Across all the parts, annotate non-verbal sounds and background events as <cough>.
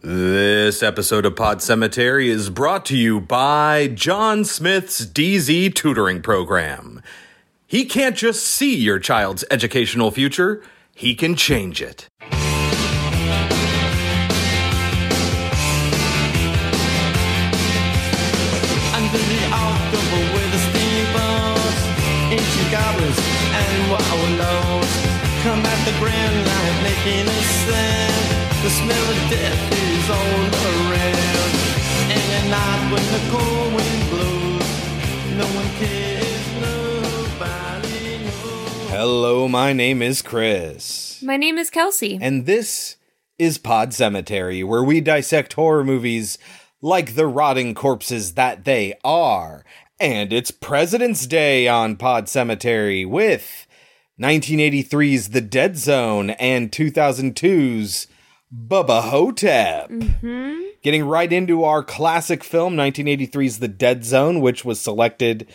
This episode of Pod Cemetery is brought to you by John Smith's DZ tutoring program. He can't just see your child's educational future, he can change it. Come at the grand light making a sound. The smell of death is all around. And at night when the cold wind blows, no one cares, nobody knows. Hello, my name is Chris. My name is Kelsey. And this is Pod Cemetery, where we dissect horror movies like the rotting corpses that they are. And it's President's Day on Pod Cemetery with 1983's The Dead Zone and 2002's Bubba Ho-Tep. Mm-hmm. Getting right into our classic film, 1983's The Dead Zone, which was selected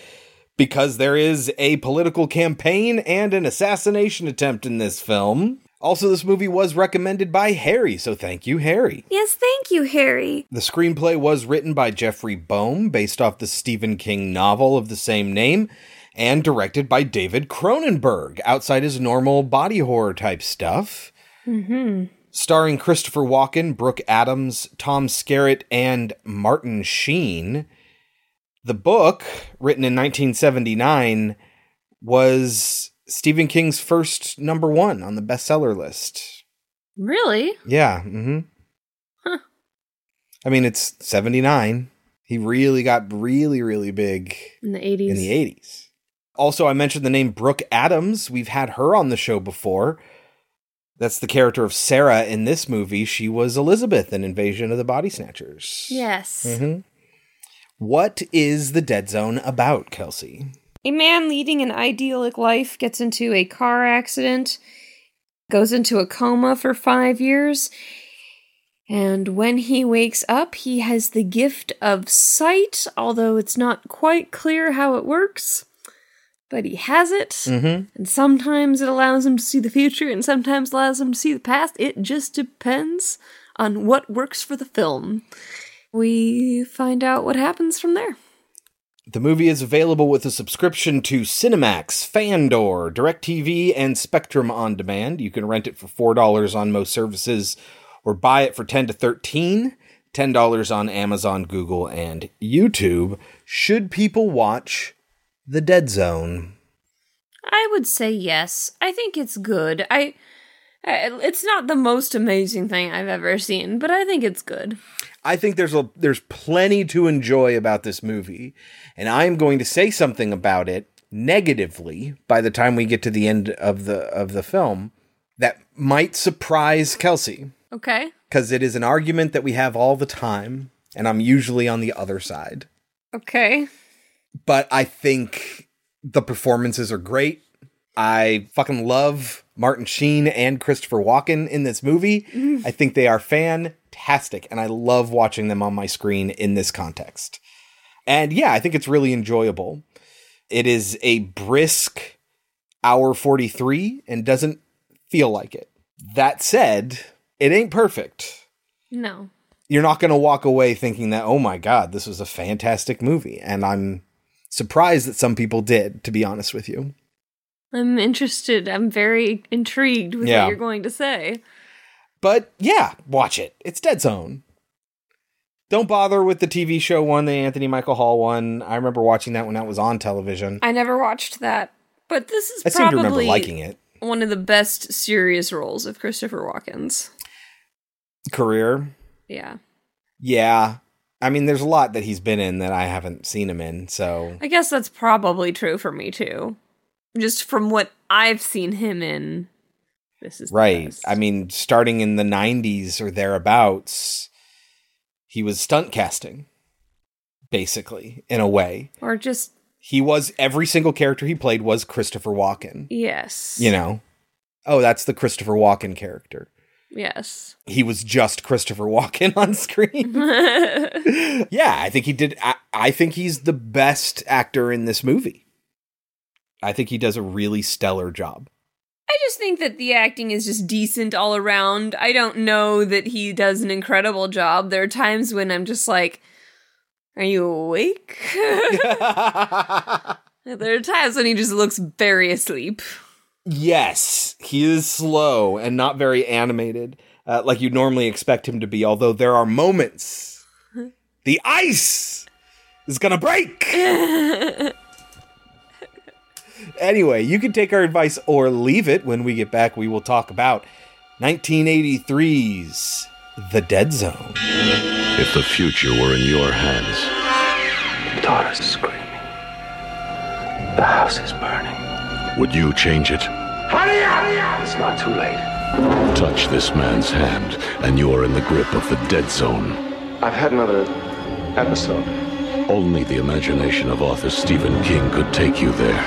because there is a political campaign and an assassination attempt in this film. Also, this movie was recommended by Harry, so thank you, Harry. Yes, thank you, Harry. The screenplay was written by Jeffrey Boam, based off the Stephen King novel of the same name, and directed by David Cronenberg, outside his normal body horror type stuff. Mm-hmm. Starring Christopher Walken, Brooke Adams, Tom Skerritt, and Martin Sheen. The book, written in 1979, was Stephen King's first number one on the bestseller list. Really? Yeah. Mm-hmm. Huh. I mean, it's 79. He really got really, really big In the 80s. in the 80s. Also, I mentioned the name Brooke Adams. We've had her on the show before. That's the character of Sarah in this movie. She was Elizabeth in Invasion of the Body Snatchers. Yes. hmm What is the Dead Zone about, Kelsey? A man leading an idyllic life gets into a car accident, goes into a coma for five years, and when he wakes up, he has the gift of sight, although it's not quite clear how it works. But he has it, Mm-hmm. and sometimes it allows him to see the future, and sometimes allows him to see the past. It just depends on what works for the film. We find out what happens from there. The movie is available with a subscription to Cinemax, Fandor, DirecTV, and Spectrum on demand. You can rent it for $4 on most services or buy it for 10 to 13 $10 on Amazon, Google, and YouTube. Should people watch The Dead Zone? I would say yes. I think it's good. I, I it's not the most amazing thing I've ever seen, but I think it's good. I think there's a there's plenty to enjoy about this movie, and I am going to say something about it negatively by the time we get to the end of the of the film that might surprise Kelsey Okay. because it is an argument that we have all the time, and I'm usually on the other side. Okay. But I think the performances are great. I fucking love Martin Sheen and Christopher Walken in this movie. Mm-hmm. I think they are fantastic, and I love watching them on my screen in this context. And yeah, I think it's really enjoyable. It is a brisk hour 43 and doesn't feel like it. That said, it ain't perfect. No. You're not going to walk away thinking that, oh my God, this was a fantastic movie. And I'm surprised that some people did, to be honest with you. I'm interested. I'm very intrigued with Yeah. what you're going to say. But yeah, watch it. It's Dead Zone. Don't bother with the TV show one, the Anthony Michael Hall one. I remember watching that when that was on television. I never watched that, but this is I seem to remember probably liking it. one of the best serious roles of Christopher Walken's. Career. Yeah. Yeah. I mean, there's a lot that he's been in that I haven't seen him in. So I guess that's probably true for me too. Just from what I've seen him in. This is Right. I mean, starting in the 90s or thereabouts, he was stunt casting, basically, in a way. or just He was, every single character he played was Christopher Walken. yes. You know? Oh, that's the Christopher Walken character. Yes. He was just Christopher Walken <laughs> on screen. <laughs> yeah, I think he did. I, I think he's the best actor in this movie. I think he does a really stellar job. I just just think that the acting is just decent all around. I don't know that he does an incredible job. There are times when I'm just like, are you awake? <laughs> there are times when he just looks very asleep. Yes, he is slow and not very animated, uh, like you'd normally expect him to be, although there are moments. <laughs> The ice is gonna break! <laughs> anyway, you can take our advice or leave it. When we get back, we will talk about 1983's The Dead Zone. If the future were in your hands, the daughter's screaming. The house is burning. Would you change it? It's not too late. Touch this man's hand, and you are in the grip of the dead zone. I've had another episode. Only the imagination of author Stephen King could take you there.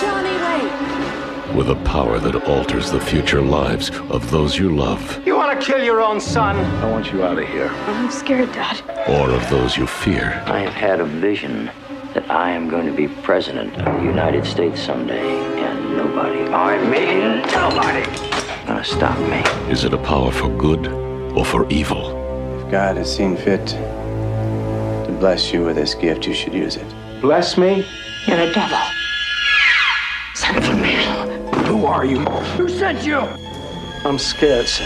Johnny, wait. With a power that alters the future lives of those you love, You want to kill your own son? I want you out of here. I'm scared, Dad. or of those you fear. I have had a vision that I am going to be president of the United States someday, and nobody, oh, I mean nobody, gonna stop me. Is it a power for good or for evil? If God has seen fit to bless you with this gift, you should use it. Bless me? You're a devil. Son from hell. Who are you? Who sent you? I'm scared, sir.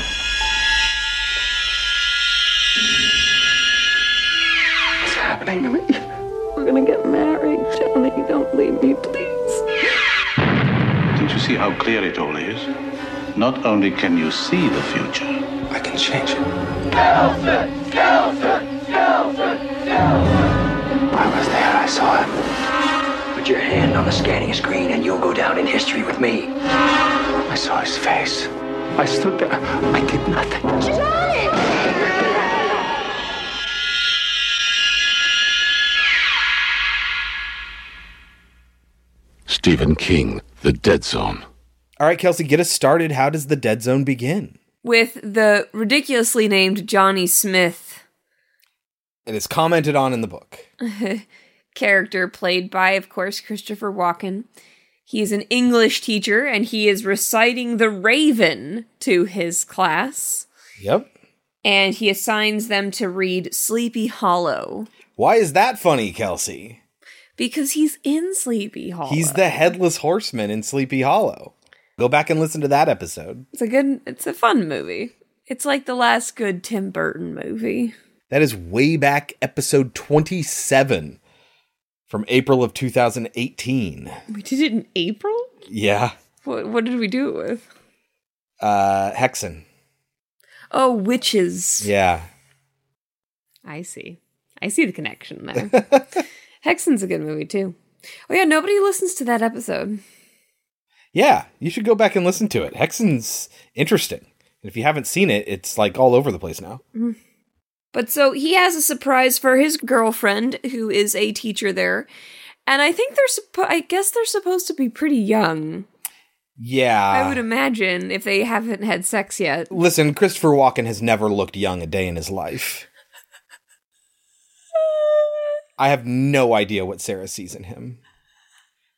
What's happening to me? We're gonna get married. Johnny, don't leave me, please. Don't you see how clear it all is? Not only can you see the future, I can change it. I was there. I saw him. Put your hand on the scanning screen, and you'll go down in history with me. I saw his face. I stood there. I did nothing. Stephen King, The Dead Zone. All right, Kelsey, get us started. How does The Dead Zone begin? With the ridiculously named Johnny Smith It is commented on in the book. <laughs> character, played by, of course, Christopher Walken. He is an English teacher and he is reciting The Raven to his class. Yep. And he assigns them to read Sleepy Hollow Why is that funny, Kelsey? Because he's in Sleepy Hollow. He's the headless horseman in Sleepy Hollow. Go back and listen to that episode. It's a good, it's a fun movie. It's like the last good Tim Burton movie. That is way back episode 27 from April of 2018. We did it in April? Yeah. What, what did we do it with? Uh Häxan. Oh, witches. Yeah. I see. I see the connection there. <laughs> Häxan's a good movie too. Oh yeah, nobody listens to that episode. Yeah, you should go back and listen to it. Häxan's interesting. And if you haven't seen it, it's like all over the place now. Mm-hmm. But so he has a surprise for his girlfriend, who is a teacher there, and I think they're. Suppo- I guess they're supposed to be pretty young. Yeah. I would imagine if they haven't had sex yet. Listen, Christopher Walken has never looked young a day in his life. I have no idea what Sarah sees in him.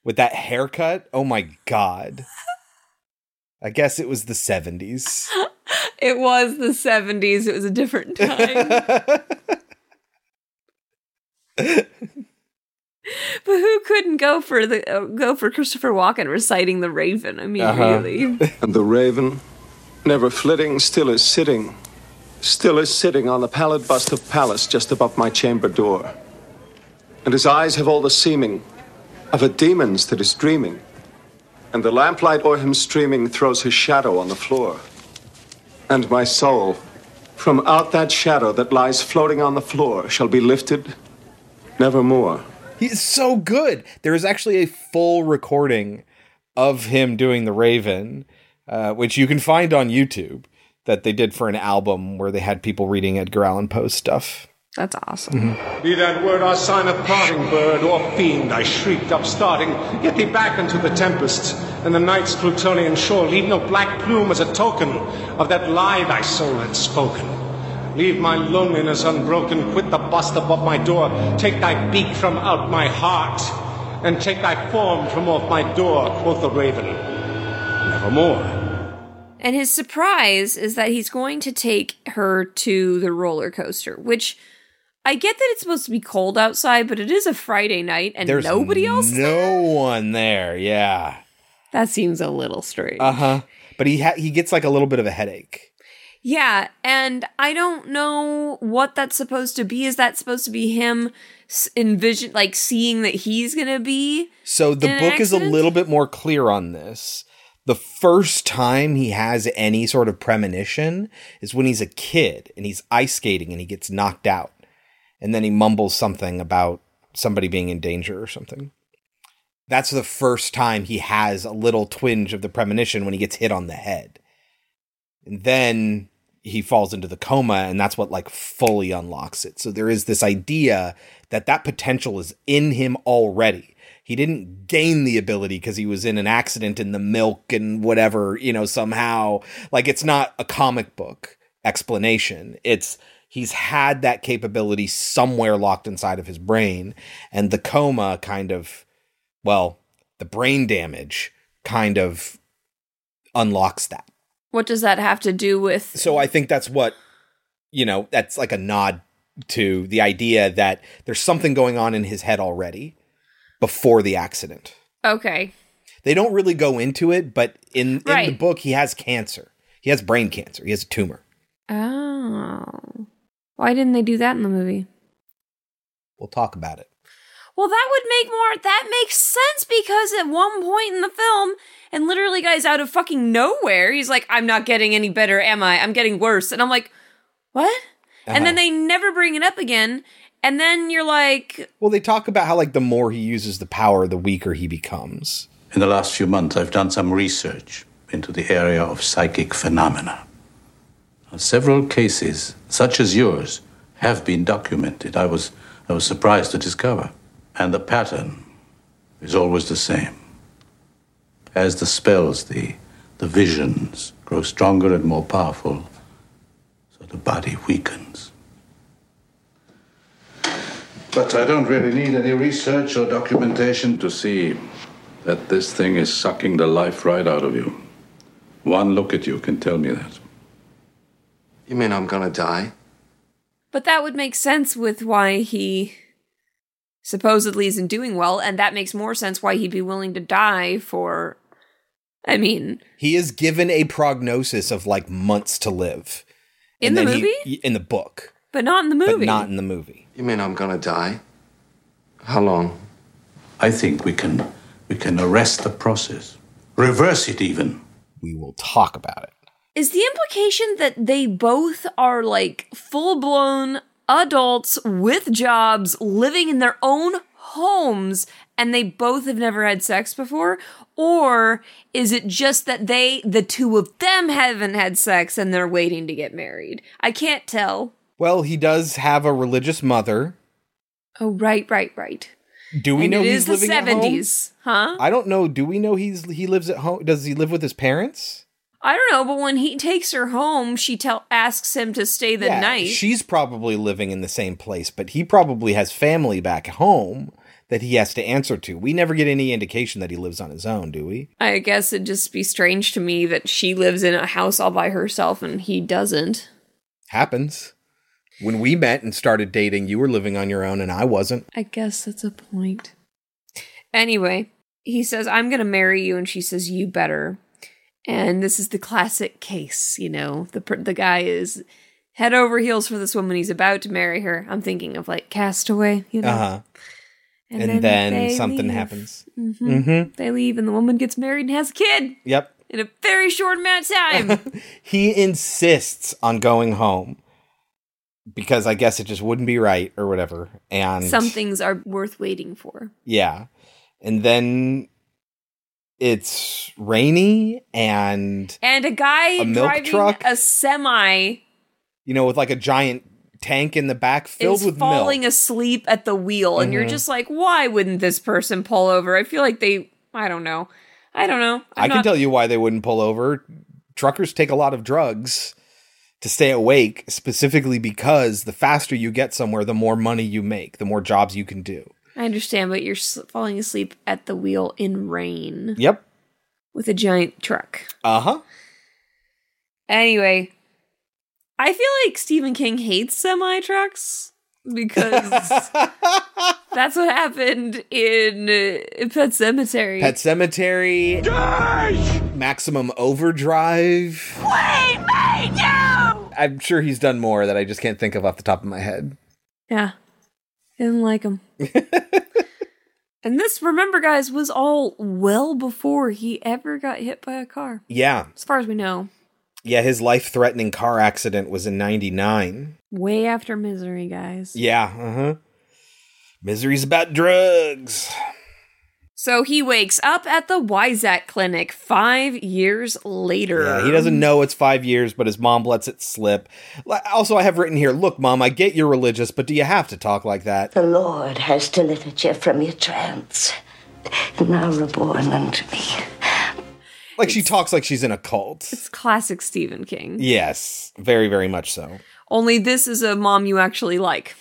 With that haircut, oh my god. I guess it was the 70s. <laughs> It was the seventies. It was a different time. <laughs> but who couldn't go for the uh, go for Christopher Walken reciting the Raven? I mean, Uh-huh. really. And the raven, never flitting, still is sitting, still is sitting on the pallid bust of Pallas just above my chamber door. And his eyes have all the seeming of a demon's that is dreaming. And the lamplight o'er him streaming throws his shadow on the floor. And my soul, from out that shadow that lies floating on the floor, shall be lifted nevermore. He's so good. There is actually a full recording of him doing the Raven, uh, which you can find on YouTube that they did for an album where they had people reading Edgar Allan Poe stuff. That's awesome. Mm-hmm. Be that word our sign of parting, bird or fiend, I shrieked upstarting. Get thee back into the tempest, and the night's Plutonian shore. Leave no black plume as a token of that lie thy soul had spoken. Leave my loneliness unbroken, quit the bust above my door. Take thy beak from out my heart, and take thy form from off my door, quoth the raven. Nevermore. And his surprise is that he's going to take her to the roller coaster, which I get that it's supposed to be cold outside, but it is a Friday night and There's nobody else. No one there. Yeah. That seems a little strange. Uh huh. But he ha- he gets like a little bit of a headache. Yeah, and I don't know what that's supposed to be. Is that supposed to be him envision like seeing that he's gonna be? So the book is a little bit more clear on this. The first time he has any sort of premonition is when he's a kid and he's ice skating and he gets knocked out. And then he mumbles something about somebody being in danger or something. That's the first time he has a little twinge of the premonition when he gets hit on the head. And then he falls into the coma and that's what like fully unlocks it. So there is this idea that that potential is in him already. He didn't gain the ability because he was in an accident in the milk and whatever, you know, somehow. Like it's not a comic book explanation. It's he's had that capability somewhere locked inside of his brain and the coma kind of well, the brain damage kind of unlocks that. What does that have to do with? So I think that's what you know, that's like a nod to the idea that there's something going on in his head already before the accident. Okay, They don't really go into it, but in in the book he has cancer. He has brain cancer. He has a tumor. oh, why didn't they do that in the movie? We'll talk about it. Well, that would make more. That makes sense because at one point in the film, and literally, guys, out of fucking nowhere, he's like, "I'm not getting any better, am I? I'm getting worse." And I'm like, "What?" And then Uh-huh. they never bring it up again. And then you're like, Well, they talk about how like the more he uses the power, the weaker he becomes. In the last few months, I've done some research into the area of psychic phenomena. Several cases, such as yours, have been documented. I was, I was surprised to discover. And the pattern is always the same. As the spells, the, the visions grow stronger and more powerful, so the body weakens. But I don't really need any research or documentation to see that this thing is sucking the life right out of you. One look at you can tell me that. You mean I'm gonna die? but that would make sense with why he supposedly isn't doing well. And that makes more sense why he'd be willing to die for. I mean, He is given a prognosis of like months to live. In the then he- movie? in the book, but not in the movie. but not in the movie. You mean I'm gonna die? How long? I think we can we can arrest the process. Reverse it even. We will talk about it. Is the implication that they both are like full blown adults with jobs living in their own homes and they both have never had sex before? Or is it just that they, the two of them, haven't had sex and they're waiting to get married? I can't tell. Well, he does have a religious mother. Oh, right, right, right. Do we and know it he's is the living at home? 70s, huh? I don't know. Do we know he's he lives at home? Does he live with his parents? I don't know, but when he takes her home, she tell asks him to stay the Yeah, night. She's probably living in the same place, but he probably has family back home that he has to answer to. We never get any indication that he lives on his own, do we? I guess it'd just be strange to me that she lives in a house all by herself and he doesn't. Happens. When we met and started dating, you were living on your own and I wasn't. I guess that's a point. Anyway, he says, I'm going to marry you. And she says, You better. And this is the classic case, you know, the, the guy is head over heels for this woman. He's about to marry her. I'm thinking of like Castaway, you know. Uh huh. And, then, something happens. hmm Mm-hmm. They leave, and the woman gets married and has a kid Yep. in a very short amount of time. <laughs> He insists on going home because I guess it just wouldn't be right or whatever. And Some things are worth waiting for. Yeah. And then it's rainy and, And a guy A milk driving truck? a semi you know, with like a giant tank in the back filled is with falling milk. asleep at the wheel, and you're Mhm. just like, why wouldn't this person pull over? I feel like they, I don't know, I don't know. I'm I can not- tell you why they wouldn't pull over. Truckers take a lot of drugs to stay awake, specifically because the faster you get somewhere, the more money you make, the more jobs you can do. I understand, but you're falling asleep at the wheel in rain Yep. with a giant truck. Uh huh. Anyway, I feel like Stephen King hates semi trucks because <laughs> that's what happened in uh, Pet Sematary. Pet Sematary, Maximum Overdrive. We made you! I'm sure he's done more that I just can't think of off the top of my head. Yeah. Didn't like him. <laughs> and this, remember, guys, was all well before he ever got hit by a car, Yeah. as far as we know. Yeah, his life threatening car accident was in 99. Way after Misery, guys. Yeah, uh huh. Misery's about drugs. So he wakes up at the Weizak clinic five years later. Yeah, he doesn't know it's five years, but his mom lets it slip. Also, I have written here look, mom, I get you're religious, but do you have to talk like that? The Lord has delivered you from your trance, and now reborn unto me. Like she talks like she's in a cult. It's classic Stephen King. Yes, very, very much so. Only this is a mom you actually like.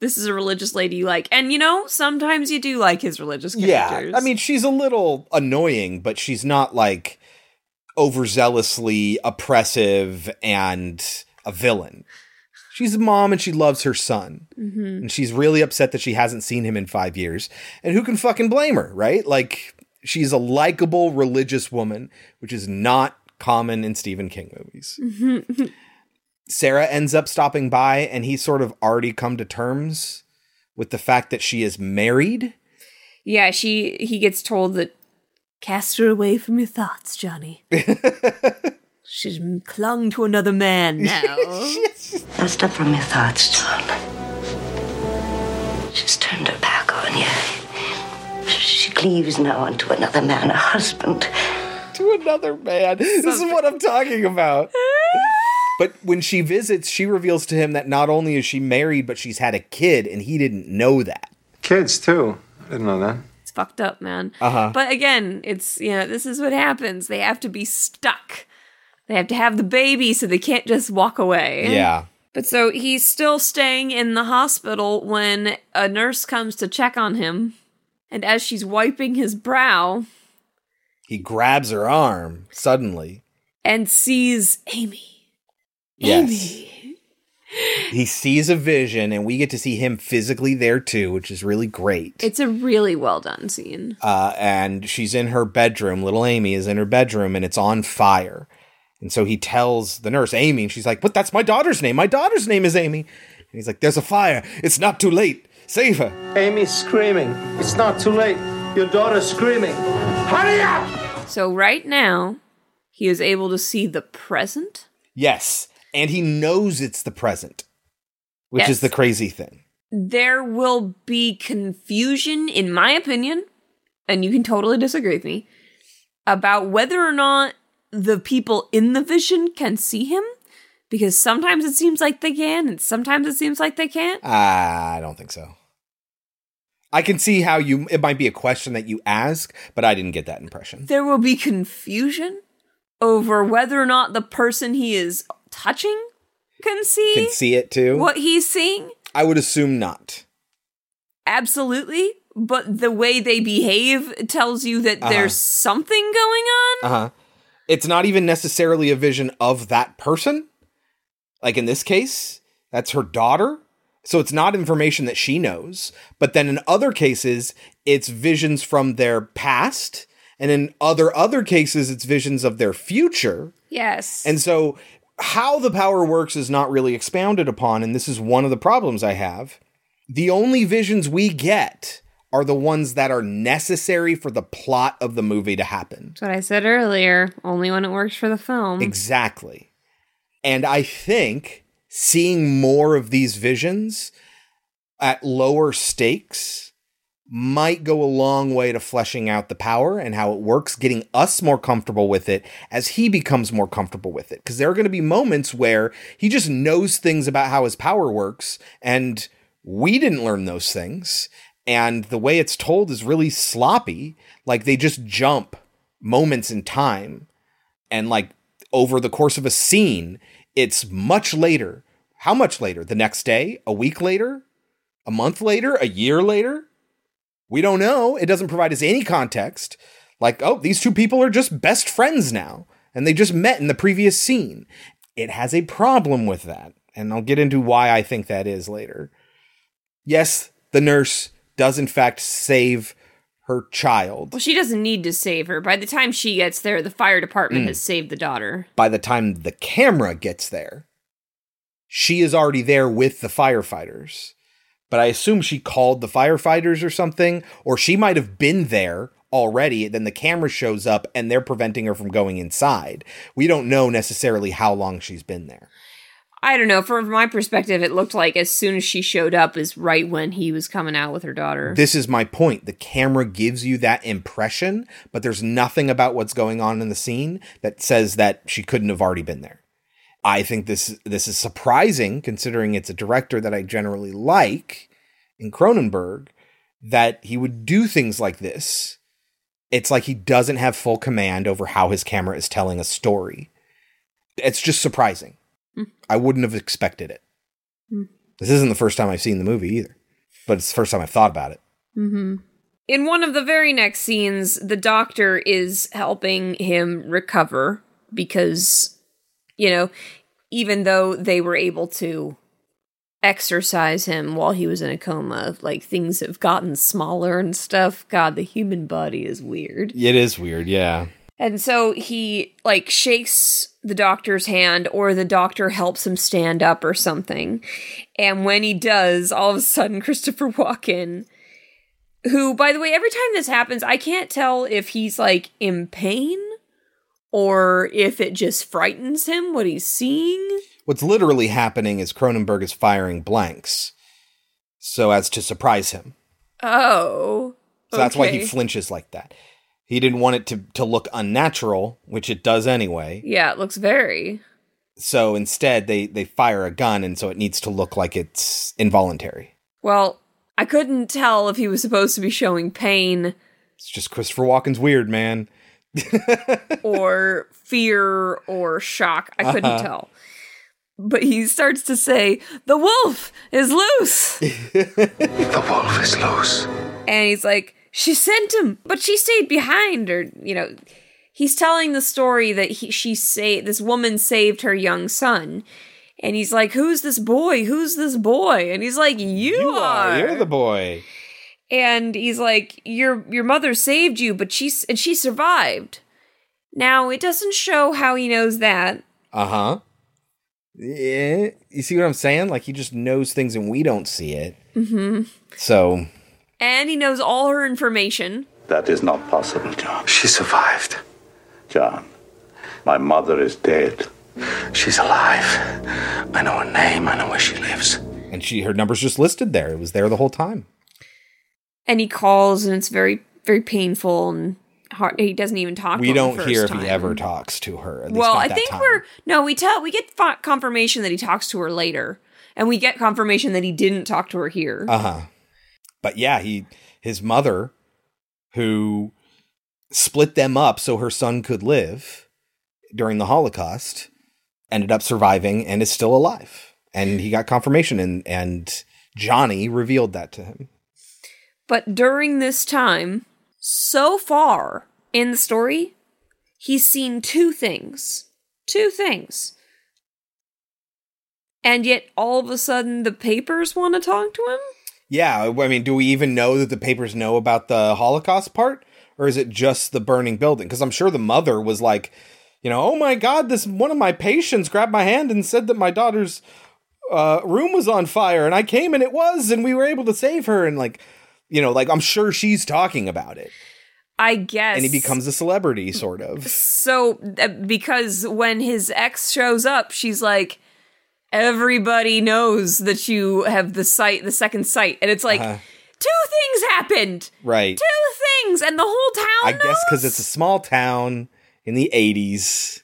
This is a religious lady you like. And you know, sometimes you do like his religious characters. Yeah, I mean, she's a little annoying, but she's not like overzealously oppressive and a villain. She's a mom and she loves her son. Mhm. And she's really upset that she hasn't seen him in five years. And who can fucking blame her, right? Like, she's a likable religious woman, which is not common in Stephen King movies. <laughs> Sarah ends up stopping by, and he's sort of already come to terms with the fact that she is married. yeah, she he gets told that cast her away from your thoughts, Johnny. <laughs> She's clung to another man <laughs> now. Cast her from your thoughts, John. She's turned her back on you. She cleaves now unto another man, a husband. to another man. This is what I'm talking about. <laughs> but when she visits, she reveals to him that not only is she married, but she's had a kid, and he didn't know that. Kids, too. I didn't know that. It's fucked up, man. Uh-huh. But again, it's you know, this is what happens. They have to be stuck. They have to have the baby so they can't just walk away. Yeah. But so he's still staying in the hospital when a nurse comes to check on him. And as she's wiping his brow He grabs her arm suddenly. and sees Amy. Yes. He sees a vision, and we get to see him physically there too, which is really great. It's a really well done scene. uh, and she's in her bedroom. Little Amy is in her bedroom, and it's on fire. And so he tells the nurse, Amy, and she's like, "But that's my daughter's name. My daughter's name is Amy." And he's like, "There's a fire. It's not too late. Save her." Amy's screaming. It's not too late. Your daughter's screaming. Hurry up! So right now, he is able to see the present. Yes, and he knows it's the present, which Yes. is the crazy thing. There will be confusion, in my opinion, and you can totally disagree with me, about whether or not the people in the vision can see him. Because sometimes it seems like they can, and sometimes it seems like they can't. Ah, I don't think so. I can see how you it might be a question that you ask, but I didn't get that impression. There will be confusion over whether or not the person he is touching can see, Can see it too. what he's seeing. I would assume not. Absolutely. But the way they behave tells you that Uh-huh. there's something going on. Uh huh. It's not even necessarily a vision of that person. Like in this case, that's her daughter. So it's not information that she knows. But then in other cases, it's visions from their past. And in other other cases, it's visions of their future. Yes. And so how the power works is not really expounded upon. And this is one of the problems I have. The only visions we get are the ones that are necessary for the plot of the movie to happen. That's what I said earlier. Only when it works for the film. Exactly. And I think seeing more of these visions at lower stakes might go a long way to fleshing out the power and how it works, getting us more comfortable with it as he becomes more comfortable with it. Because there are going to be moments where he just knows things about how his power works, and we didn't learn those things. And the way it's told is really sloppy. Like they just jump moments in time and like over the course of a scene, it's much later. How much later? The next day? A week later? A month later? A year later? We don't know. It doesn't provide us any context. Like, oh, these two people are just best friends now. and they just met in the previous scene. It has a problem with that, and I'll get into why I think that is later. Yes, the nurse does in fact save her child. Well, she doesn't need to save her. By the time she gets there, the fire department Mm. has saved the daughter. By the time the camera gets there, she is already there with the firefighters. But I assume she called the firefighters or something, or she might have been there already. Then the camera shows up and they're preventing her from going inside. We don't know necessarily how long she's been there. I don't know. From my perspective, it looked like as soon as she showed up is right when he was coming out with her daughter. This is my point. The camera gives you that impression, but there's nothing about what's going on in the scene that says that she couldn't have already been there. I think this this is surprising considering it's a director that I generally like in Cronenberg that he would do things like this. It's like he doesn't have full command over how his camera is telling a story. It's just surprising. I wouldn't have expected it. Hmm. This isn't the first time I've seen the movie either, but it's the first time I've thought about it. Mm-hmm. In one of the very next scenes, the doctor is helping him recover because, you know, even though they were able to exercise him while he was in a coma, like things have gotten smaller and stuff. God, the human body is weird. It is weird, yeah. And so he like shakes the doctor's hand or the doctor helps him stand up or something. And when he does, all of a sudden <laughs> Christopher Walken who by the way every time this happens I can't tell if he's like in pain or if it just frightens him what he's seeing. What's literally happening is Cronenberg is firing blanks so as to surprise him. Oh. So that's why he flinches like that. He didn't want it to, to look unnatural, which it does anyway. Yeah, it looks very. So instead, they, they fire a gun, and so it needs to look like it's involuntary. Well, I couldn't tell if he was supposed to be showing pain It's just Christopher Walken's weird, man. Or fear or shock. I couldn't Uh-huh. tell. But he starts to say, The wolf is loose. <laughs> The wolf is loose. and he's like, She sent him, but she stayed behind. Or, you know, he's telling the story that he, she say this woman saved her young son. And he's like, Who's this boy? Who's this boy? And he's like, You, are. You're the boy. And he's like your your mother saved you but she's and she survived now it doesn't show how he knows that Uh huh. Yeah. You see what I'm saying? Like he just knows things and we don't see it. hmm So and he knows all her information That is not possible, John. She survived. John, my mother is dead. She's alive. I know her name. I know where she lives. and she her number's just listed there. It was there the whole time. And he calls and it's very very painful and hard he doesn't even talk to her. we don't hear if time. he ever talks to her. At least well i think time. we're no we tell we get confirmation that he talks to her later and we get confirmation that he didn't talk to her here Uh huh. But yeah, he his mother, who split them up so her son could live during the Holocaust, ended up surviving and is still alive. And he got confirmation, and and Johnny revealed that to him. But during this time, so far in the story, he's seen two things. Two things. And yet, all of a sudden, the papers want to talk to him? Yeah, I mean, do we even know that the papers know about the Holocaust part, or is it just the burning building? Because I'm sure the mother was like, you know, oh my God, this one of my patients grabbed my hand and said that my daughter's uh, room was on fire, and I came and it was, and we were able to save her, and like, you know, like I'm sure she's talking about it, I guess. and he becomes a celebrity, sort of. So, uh, because when his ex shows up, she's like, everybody knows that you have the sight, the second sight. And it's like, Uh-huh. two things happened. Right. Two things. And the whole town. I town guess because it's a small town in the 80s.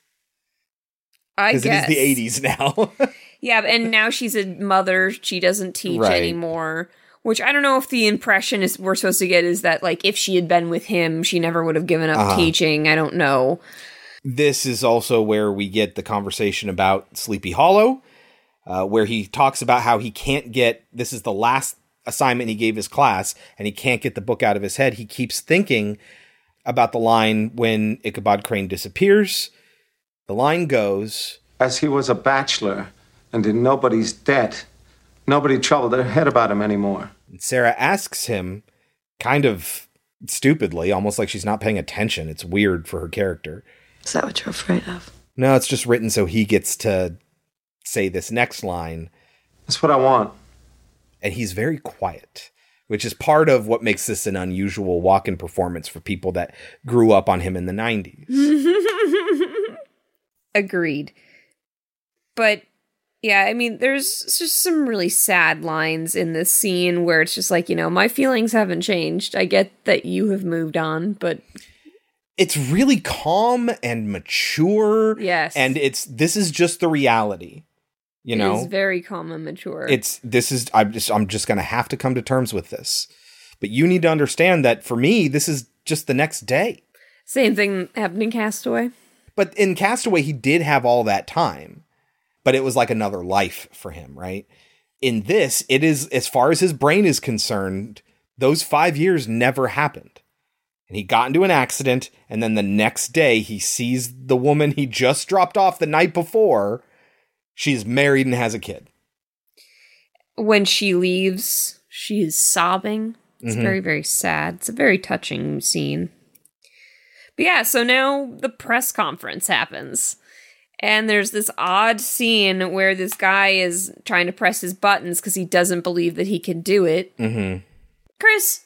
I Because it is the 80s now. <laughs> Yeah, and now she's a mother. She doesn't teach Right. anymore. Which I don't know if the impression is we're supposed to get is that like if she had been with him, she never would have given up Uh-huh. teaching. I don't know. this is also where we get the conversation about Sleepy Hollow, uh, where he talks about how he can't get this is the last assignment he gave his class, and he can't get the book out of his head. He keeps thinking about the line when Ichabod Crane disappears. The line goes As he was a bachelor and in nobody's debt, nobody troubled their head about him anymore. Sarah asks him, kind of stupidly, almost like she's not paying attention. It's weird for her character. Is that what you're afraid of? No, it's just written so he gets to say this next line. That's what I want. And he's very quiet, which is part of what makes this an unusual Walken performance for people that grew up on him in the 90s. <laughs> Agreed. But yeah, I mean, there's just some really sad lines in this scene where it's just like, you know, my feelings haven't changed. I get that you have moved on, but It's really calm and mature. Yes. And it's this is just the reality. You it know? is very calm and mature. it's this is I'm just I'm just gonna have to come to terms with this. But you need to understand that for me, this is just the next day. Same thing happened in Castaway. But in Castaway, he did have all that time, but it was like another life for him, right? In this, it is as far as his brain is concerned, those five years never happened. And he got into an accident, and then the next day he sees the woman he just dropped off the night before. She's married and has a kid. When she leaves, she is sobbing. It's Mhm. very, very sad. It's a very touching scene. But yeah, so now the press conference happens. And there's this odd scene where this guy is trying to press his buttons because he doesn't believe that he can do it. Mm-hmm. Chris,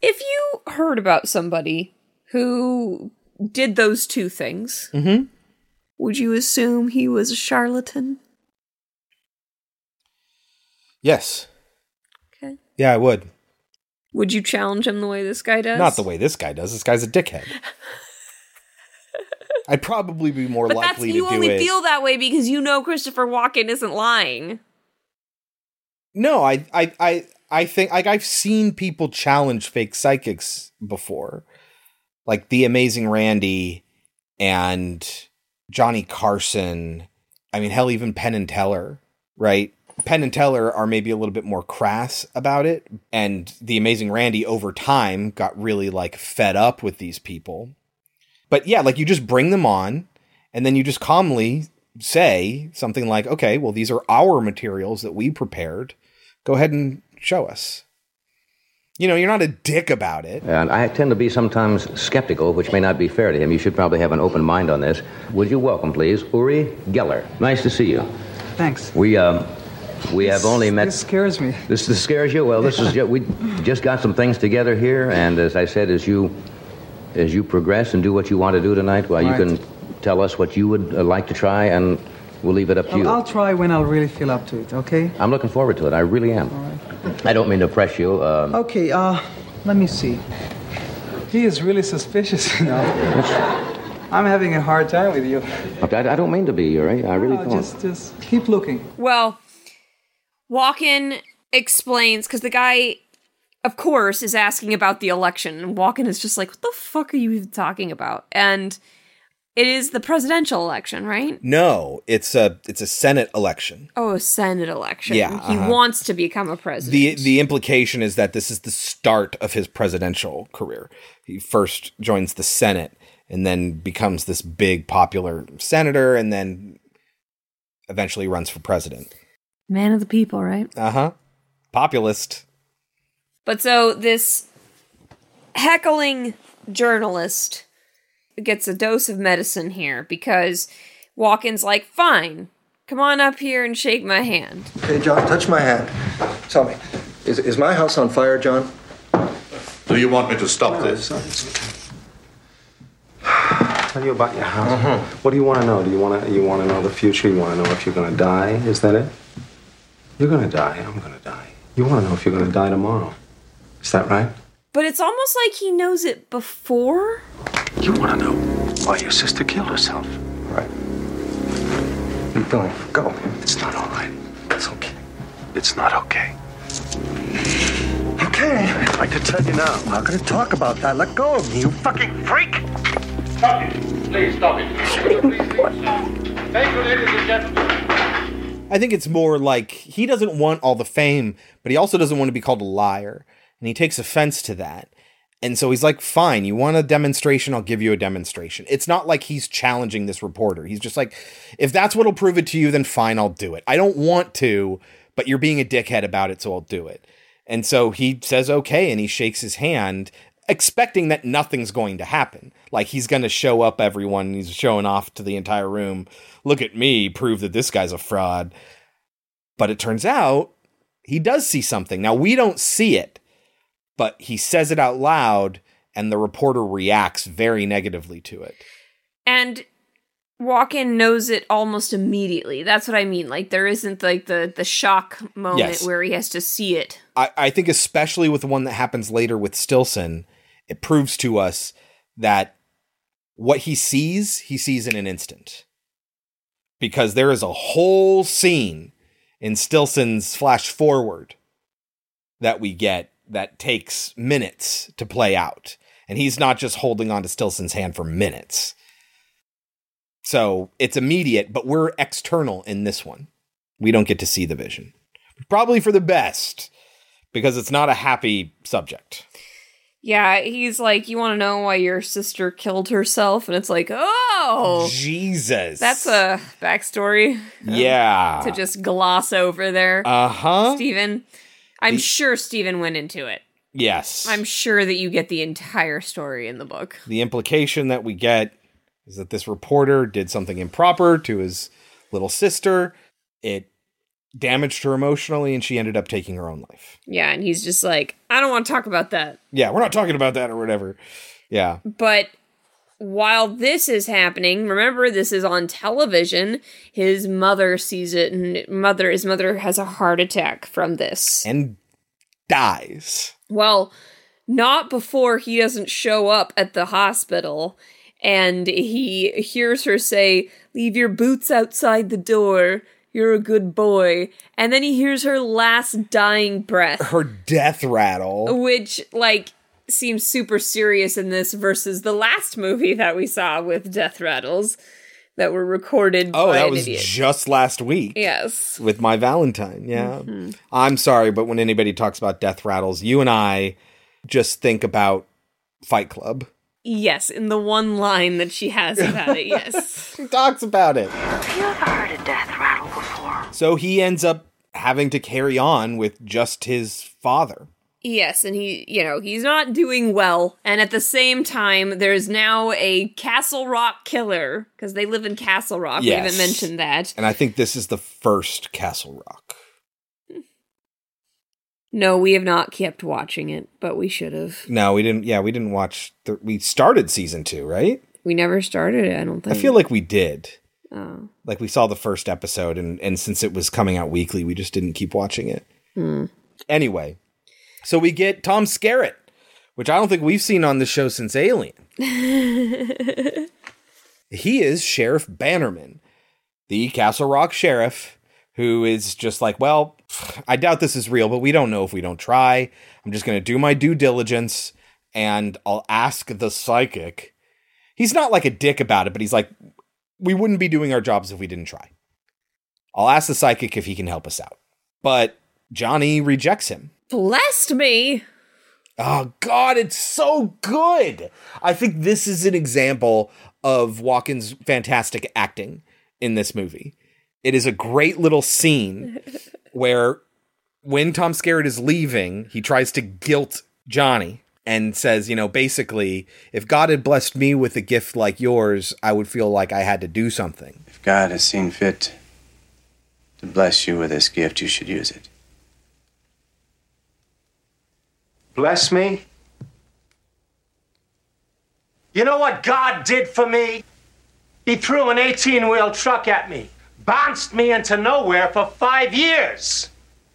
if you heard about somebody who did those two things, Mm-hmm. would you assume he was a charlatan? Yes. Okay. Yeah, I would. Would you challenge him the way this guy does? Not the way this guy does. This guy's a dickhead. <laughs> I'd probably be more But that's likely you to do only feel that way because you know Christopher Walken isn't lying. No, I, I, I, I think like I've seen people challenge fake psychics before, like the Amazing Randi and Johnny Carson. I mean, hell, even Penn and Teller, right? Penn and Teller are maybe a little bit more crass about it, and the Amazing Randi over time got really like fed up with these people. But yeah, like you just bring them on, and then you just calmly say something like, "Okay, well, these are our materials that we prepared." go ahead and show us. You know, you're not a dick about it. And I tend to be sometimes skeptical, which may not be fair to him. You should probably have an open mind on this. Would you welcome, please, Uri Geller? Nice to see you. Thanks. We um, we have only met. This scares me. This, this scares you. Well, this is <laughs> ju- we just got some things together here, and as I said, as you as you progress and do what you want to do tonight, well, Right. you can tell us what you would uh, like to try, and we'll leave it up to you. I'll, I'll try when I'll really feel up to it, okay? I'm looking forward to it. I really am. I don't mean to press you. Um, Okay, uh, let me see. He is really suspicious, <laughs> you know. I'm having a hard time with you. I, I don't mean to be, Uri. I really No, don't. just, just keep looking. Well, Walken explains because the guy, of course, is asking about the election, and Walken is just like, "What the fuck are you even talking about?" And it is the presidential election, right? No, it's a it's a Senate election. Oh, a Senate election. Yeah, he uh-huh. wants to become a president. The the implication is that this is the start of his presidential career. He first joins the Senate and then becomes this big popular senator and then eventually runs for president. Man of the people, right? Uh-huh. Populist. But so this heckling journalist gets a dose of medicine here because Walken's like, fine, come on up here and shake my hand. Hey, John, touch my hand. Tell me, is, is my house on fire, John? Do you want me to stop this? Tell you about your house. Mm-hmm. What do you want to know? Do you want to you want to know the future? You want to know if you're going to die? Is that it? You're going to die. I'm going to die. You want to know if you're going to die tomorrow? Is that right? But it's almost like he knows it before. You want to know why your sister killed herself? Right. Keep going. Go. It's not all right. It's okay. It's not okay. Okay, I'd like to tell you now. I'm not going to talk about that. Let go of me, you fucking freak! Stop it. Please stop it. Thank you, ladies and gentlemen. I think it's more like he doesn't want all the fame, but he also doesn't want to be called a liar. And he takes offense to that. And so he's like, fine, you want a demonstration? I'll give you a demonstration. It's not like he's challenging this reporter. He's just like, if that's what'll prove it to you, then fine, I'll do it. I don't want to, but you're being a dickhead about it, so I'll do it. And so he says, okay, and he shakes his hand, expecting that nothing's going to happen. Like he's going to show up everyone, he's showing off to the entire room. Look at me, prove that this guy's a fraud. But it turns out he does see something. Now, we don't see it but he says it out loud and the reporter reacts very negatively to it. And Walken knows it almost immediately. That's what I mean. Like there isn't like the the shock moment Yes. where he has to see it. I, I think especially with the one that happens later with Stillson, it proves to us that what he sees, he sees in an instant. Because there is a whole scene in Stillson's flash forward that we get that takes minutes to play out. And he's not just holding on to Stillson's hand for minutes. So it's immediate, but we're external in this one. We don't get to see the vision. Probably for the best, because it's not a happy subject. Yeah, he's like, "You want to know why your sister killed herself?" And it's like, "Oh, Jesus. that's a backstory." <laughs> Yeah. to just gloss over there. Uh huh. Stephen. I'm sure Stephen went into it. Yes. I'm sure that you get the entire story in the book. the implication that we get is that this reporter did something improper to his little sister. It damaged her emotionally, and she ended up taking her own life. Yeah, and he's just like, I don't want to talk about that. Yeah, we're not talking about that or whatever. Yeah. But while this is happening, remember this is on television. His mother sees it, and mother, his mother has a heart attack from this. And dies. Well, not before he doesn't show up at the hospital and he hears her say, Leave your boots outside the door. You're a good boy. And then he hears her last dying breath, Her death rattle. which, like, seems super serious in this versus the last movie that we saw with death rattles that were recorded Oh, by that an was idiot. just last week. Yes. With my Valentine. Yeah. Mhm. I'm sorry, but when anybody talks about death rattles, you and I just think about Fight Club. Yes, in the one line that she has about it, <laughs> yes. She talks about it. Have you ever heard a death rattle before? So he ends up having to carry on with just his father. Yes, and he, you know, he's not doing well. And at the same time, there's now a Castle Rock killer because they live in Castle Rock. We haven't mentioned that. And I think this is the first Castle Rock. No, we have not kept watching it, but we should have. No, we didn't. Yeah, we didn't watch. The, we started season two, right? We never started it, I don't think. I feel like we did. Oh. Like we saw the first episode, and and since it was coming out weekly, we just didn't keep watching it. Hmm. Anyway, so we get Tom Skerritt, which I don't think we've seen on the show since Alien. <laughs> He is Sheriff Bannerman, the Castle Rock sheriff, who is just like, well, I doubt this is real, but we don't know if we don't try. I'm just going to do my due diligence and I'll ask the psychic. He's not like a dick about it, but he's like, we wouldn't be doing our jobs if we didn't try. I'll ask the psychic if he can help us out. But Johnny rejects him. Blessed me. Oh God, it's so good. I think this is an example of Walken's fantastic acting in this movie. It is a great little scene <laughs> where when Tom Skerritt is leaving, he tries to guilt Johnny and says, you know, basically, if God had blessed me with a gift like yours, I would feel like I had to do something. If God has seen fit to bless you with this gift, you should use it. Bless me? You know what God did for me? He threw an 18 wheel truck at me, bounced me into nowhere for five years.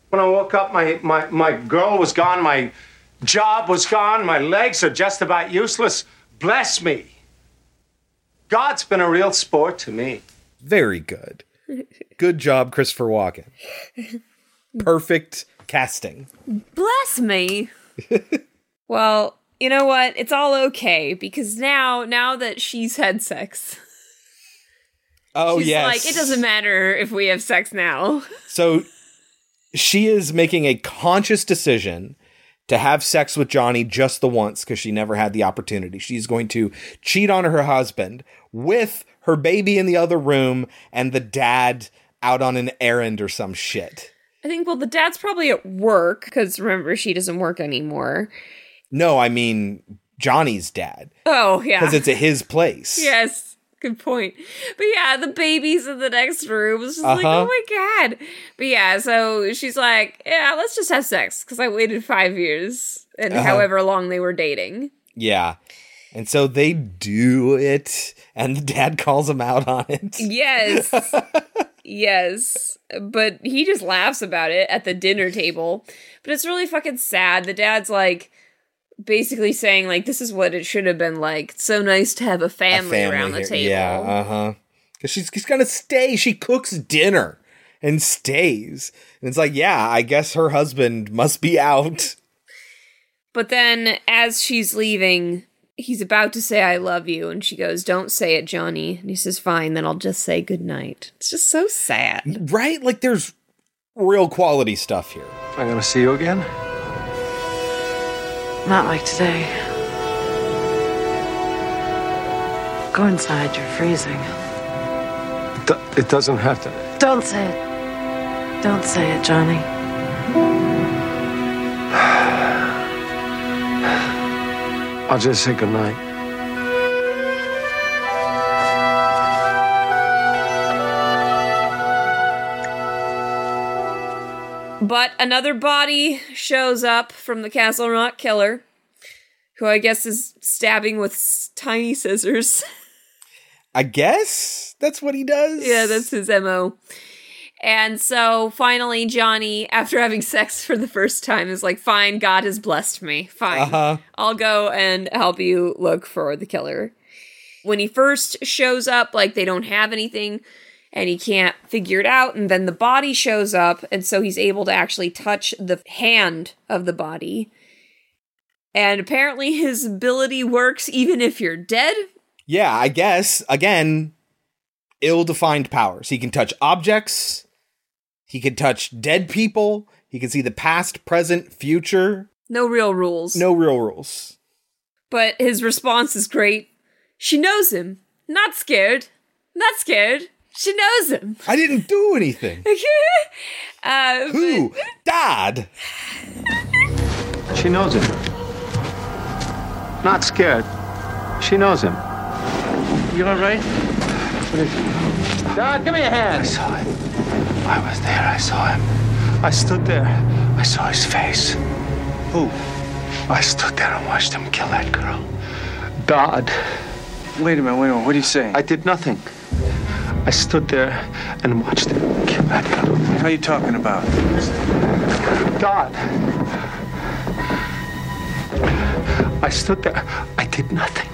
When I woke up, my, my, my girl was gone, my job was gone, my legs are just about useless. Bless me. God's been a real sport to me. Very good. <laughs> Good job, Christopher Walken. <laughs> Perfect casting. Bless me. <laughs> well, you know what? It's all okay because now, now that she's had sex, <laughs> Oh, she's yes. like, it doesn't matter if we have sex now. <laughs> So she is making a conscious decision to have sex with Johnny just the once because she never had the opportunity. She's going to cheat on her husband with her baby in the other room and the dad out on an errand or some shit. I think, well, the dad's probably at work because remember, she doesn't work anymore. No, I mean Johnny's dad Oh, yeah. because it's at his place. <laughs> Yes. Good point. But yeah, the baby's in the next room. It's just like, Uh-huh. oh my god. But yeah, so she's like, yeah, let's just have sex because I waited five years and Uh-huh. however long they were dating. Yeah. And so they do it, and the dad <laughs> calls him out on it. Yes. <laughs> yes. But he just laughs about it at the dinner table. But it's really fucking sad. The dad's like basically saying like this is what it should have been like. It's so nice to have a A family, around the here. table. Yeah, uh huh. Because she's, she's gonna stay. She cooks dinner and stays. And it's like, yeah, I guess her husband must be out. But then as she's leaving, he's about to say I love you and she goes, "Don't say it, Johnny." And he says, "Fine, then I'll just say good night." It's just so sad. Right? Like there's real quality stuff here. I'm gonna see you again? Not like today. Go inside, you're freezing. D- it doesn't have to. Don't say it. Don't say it, Johnny. I'll just say goodnight. But another body shows up from the Castle Rock killer, who I guess is stabbing with s- tiny scissors. <laughs> I guess that's what he does. yeah, that's his MO. And so finally, Johnny, after having sex for the first time, is like, Fine, God has blessed me. Fine. Uh-huh. I'll go and help you look for the killer. When he first shows up, like, they don't have anything and he can't figure it out. And then the body shows up. And so he's able to actually touch the hand of the body. And apparently, his ability works even if you're dead. Yeah, I guess. Again, ill defined powers. He can touch objects, he can touch dead people, he can see the past, present, future. No real rules. No real rules. But his response is great. She knows him. Not scared. Not scared. She knows him. I didn't do anything. <laughs> uh, Who? Dad. She knows him. Not scared. She knows him. You all right? Dad, give me a hand. I saw him. I was there. I saw him. I stood there. I saw his face. Who? I stood there and watched him kill that girl. God. Wait a minute, wait a minute. What are you saying? I did nothing. I stood there and watched him kill that girl. What are you talking about? God. I stood there. I did nothing.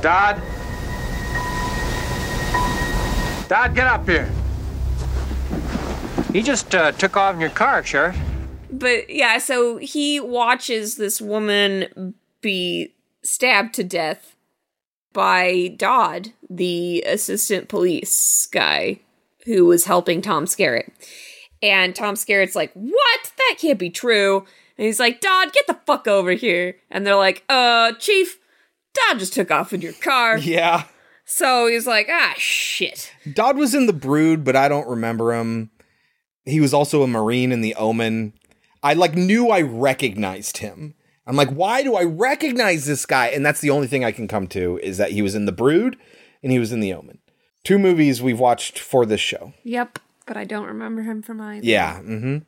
Dad? Dad, get up here. He just uh, took off in your car, Sheriff. But yeah, so he watches this woman be stabbed to death by Dodd, the assistant police guy who was helping Tom Skerritt. And Tom Skerritt's like, What? That can't be true. And he's like, Dodd, get the fuck over here. And they're like, Uh, Chief, Dodd just took off in your car. <laughs> Yeah. So he's like, Ah, shit. Dodd was in the Brood, but I don't remember him. He was also a Marine in the Omen. I like knew I recognized him. I'm like, why do I recognize this guy? And that's the only thing I can come to is that he was in the Brood and he was in the Omen. Two movies we've watched for this show. Yep. But I don't remember him from either. Yeah. Mm-hmm.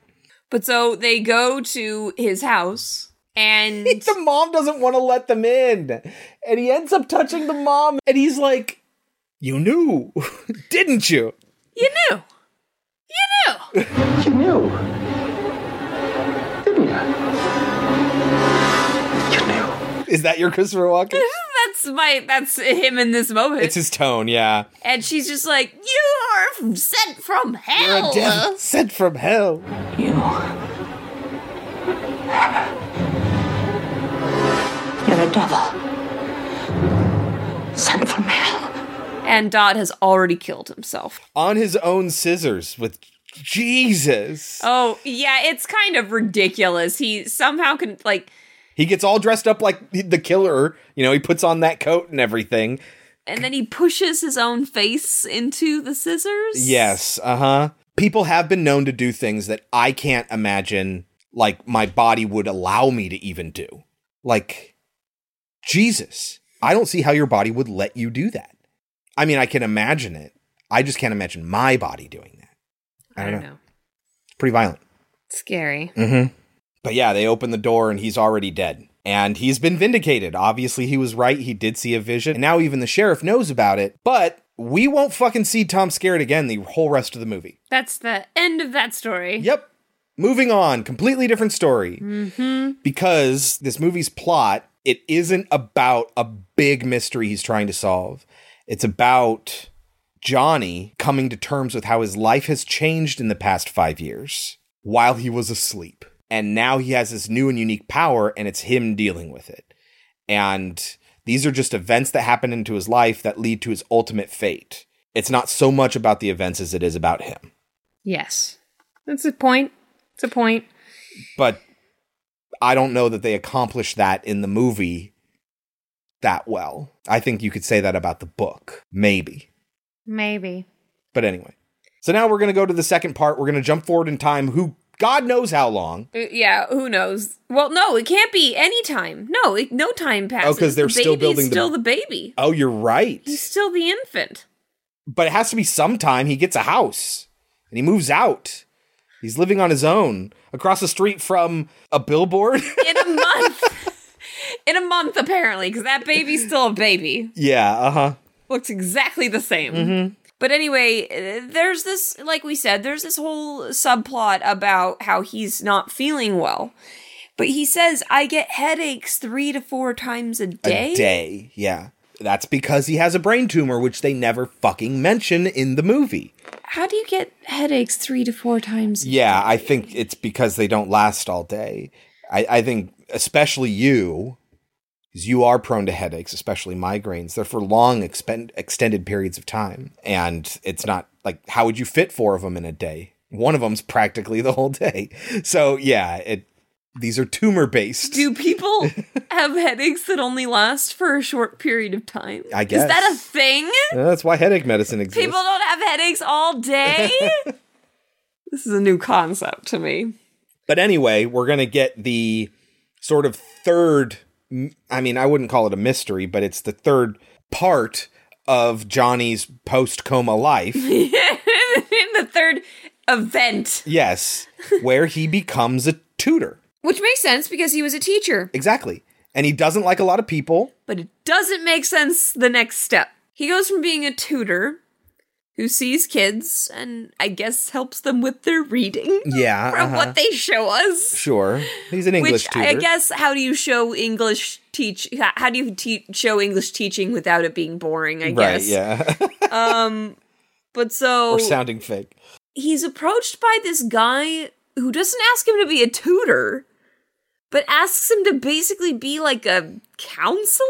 But so they go to his house and <laughs> the mom doesn't want to let them in. And he ends up touching the mom and he's like, You knew, <laughs> didn't you? You knew. You knew. You knew. Didn't you? You knew. Is that your Christopher Walken? <laughs> that's my that's him in this moment. It's his tone, yeah. and she's just like, "You are sent from hell. You're hell." a devil sent from hell. You. You're devil. Sent from hell. And Dodd has already killed himself. On his own scissors with Jesus. Oh, yeah, it's kind of ridiculous. He somehow can, like, He gets all dressed up like the killer. You know, he puts on that coat and everything. and then he pushes his own face into the scissors. Yes, uh huh. People have been known to do things that I can't imagine, like, my body would allow me to even do. Like, Jesus, I don't see how your body would let you do that. I mean, I can imagine it. I just can't imagine my body doing that. I don't, know. It's pretty violent. Scary. Mm-hmm. But yeah, they open the door and he's already dead. And he's been vindicated. Obviously, he was right. He did see a vision. And now even the sheriff knows about it. But we won't fucking see Tom Skerritt again the whole rest of the movie. That's the end of that story. Yep. Moving on, completely different story. Mm-hmm. Because this movie's plot, it isn't about a big mystery he's trying to solve. It's about Johnny coming to terms with how his life has changed in the past five years while he was asleep. And now he has this new and unique power, and it's him dealing with it. And these are just events that happen into his life that lead to his ultimate fate. It's not so much about the events as it is about him. Yes. That's a point. It's a point. But I don't know that they accomplished that in the movie that well. I think you could say that about the book. Maybe. Maybe. But anyway. So now we're going to go to the second part. We're going to jump forward in time. Who God knows how long. Uh, yeah, who knows? Well, no, it can't be any time. No, it, no time passes. Oh, because they're The still baby's building the- still the baby. Oh, you're right. He's still the infant. But it has to be sometime he gets a house and he moves out. He's living on his own across the street from a billboard. <laughs> In a month. In a month, apparently, because that baby's still a baby. yeah, uh huh. Looks exactly the same. Mhm. But anyway, there's this, like we said, there's this whole subplot about how he's not feeling well. But he says, I get headaches three to four times a day. A day, yeah. That's because he has a brain tumor, which they never fucking mention in the movie. How do you get headaches three to four times? Yeah, I think it's because they don't last all day. I, I think, especially you, because you are prone to headaches, especially migraines. They're for long, expend- extended periods of time. And it's not like, how would you fit four of them in a day? One of them's practically the whole day. <laughs> So, yeah, it. These are tumor based. Do people <laughs> have headaches that only last for a short period of time? I guess. Is that a thing? That's why headache medicine exists. People don't have headaches all day? <laughs> this is a new concept to me. But anyway, we're going to get the sort of third I mean, I wouldn't call it a mystery, but it's the third part of Johnny's post coma life. In <laughs> the third event. yes, where he becomes a tutor. Which makes sense because he was a teacher. Exactly. And he doesn't like a lot of people. But it doesn't make sense the next step. He goes from being a tutor who sees kids and I guess helps them with their reading. Yeah, <laughs> From uh-huh. what they show us. Sure. He's an English Which tutor. I guess how do you show English teach how do you te- show English teaching without it being boring, I right, guess. yeah. <laughs> Um but so or sounding fake. he's approached by this guy who doesn't ask him to be a tutor, but asks him to basically be like a counselor?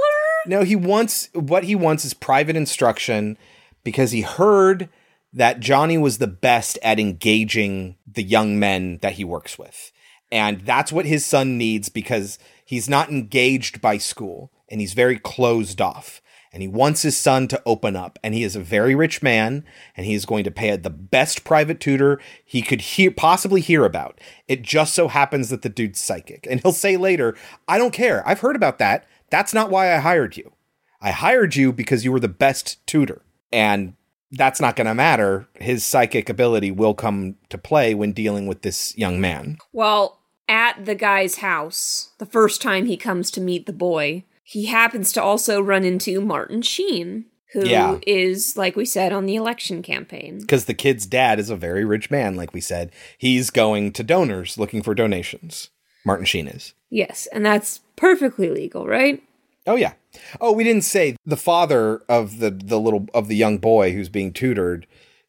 No, he wants what he wants is private instruction because he heard that Johnny was the best at engaging the young men that he works with. And that's what his son needs because he's not engaged by school and he's very closed off. And he wants his son to open up. And he is a very rich man and he is going to pay the best private tutor he could hear, possibly hear about. It just so happens that the dude's psychic. And he'll say later, I don't care. I've heard about that. That's not why I hired you. I hired you because you were the best tutor. And that's not going to matter. His psychic ability will come to play when dealing with this young man. Well, at the guy's house, the first time he comes to meet the boy, he happens to also run into Martin Sheen, who is, Yeah. like we said, on the election campaign. Because the kid's dad is a very rich man, like we said. He's going to donors looking for donations. Martin Sheen is. Yes, and that's perfectly legal, right? Oh yeah. Oh, we didn't say the father of the the little of the young boy who's being tutored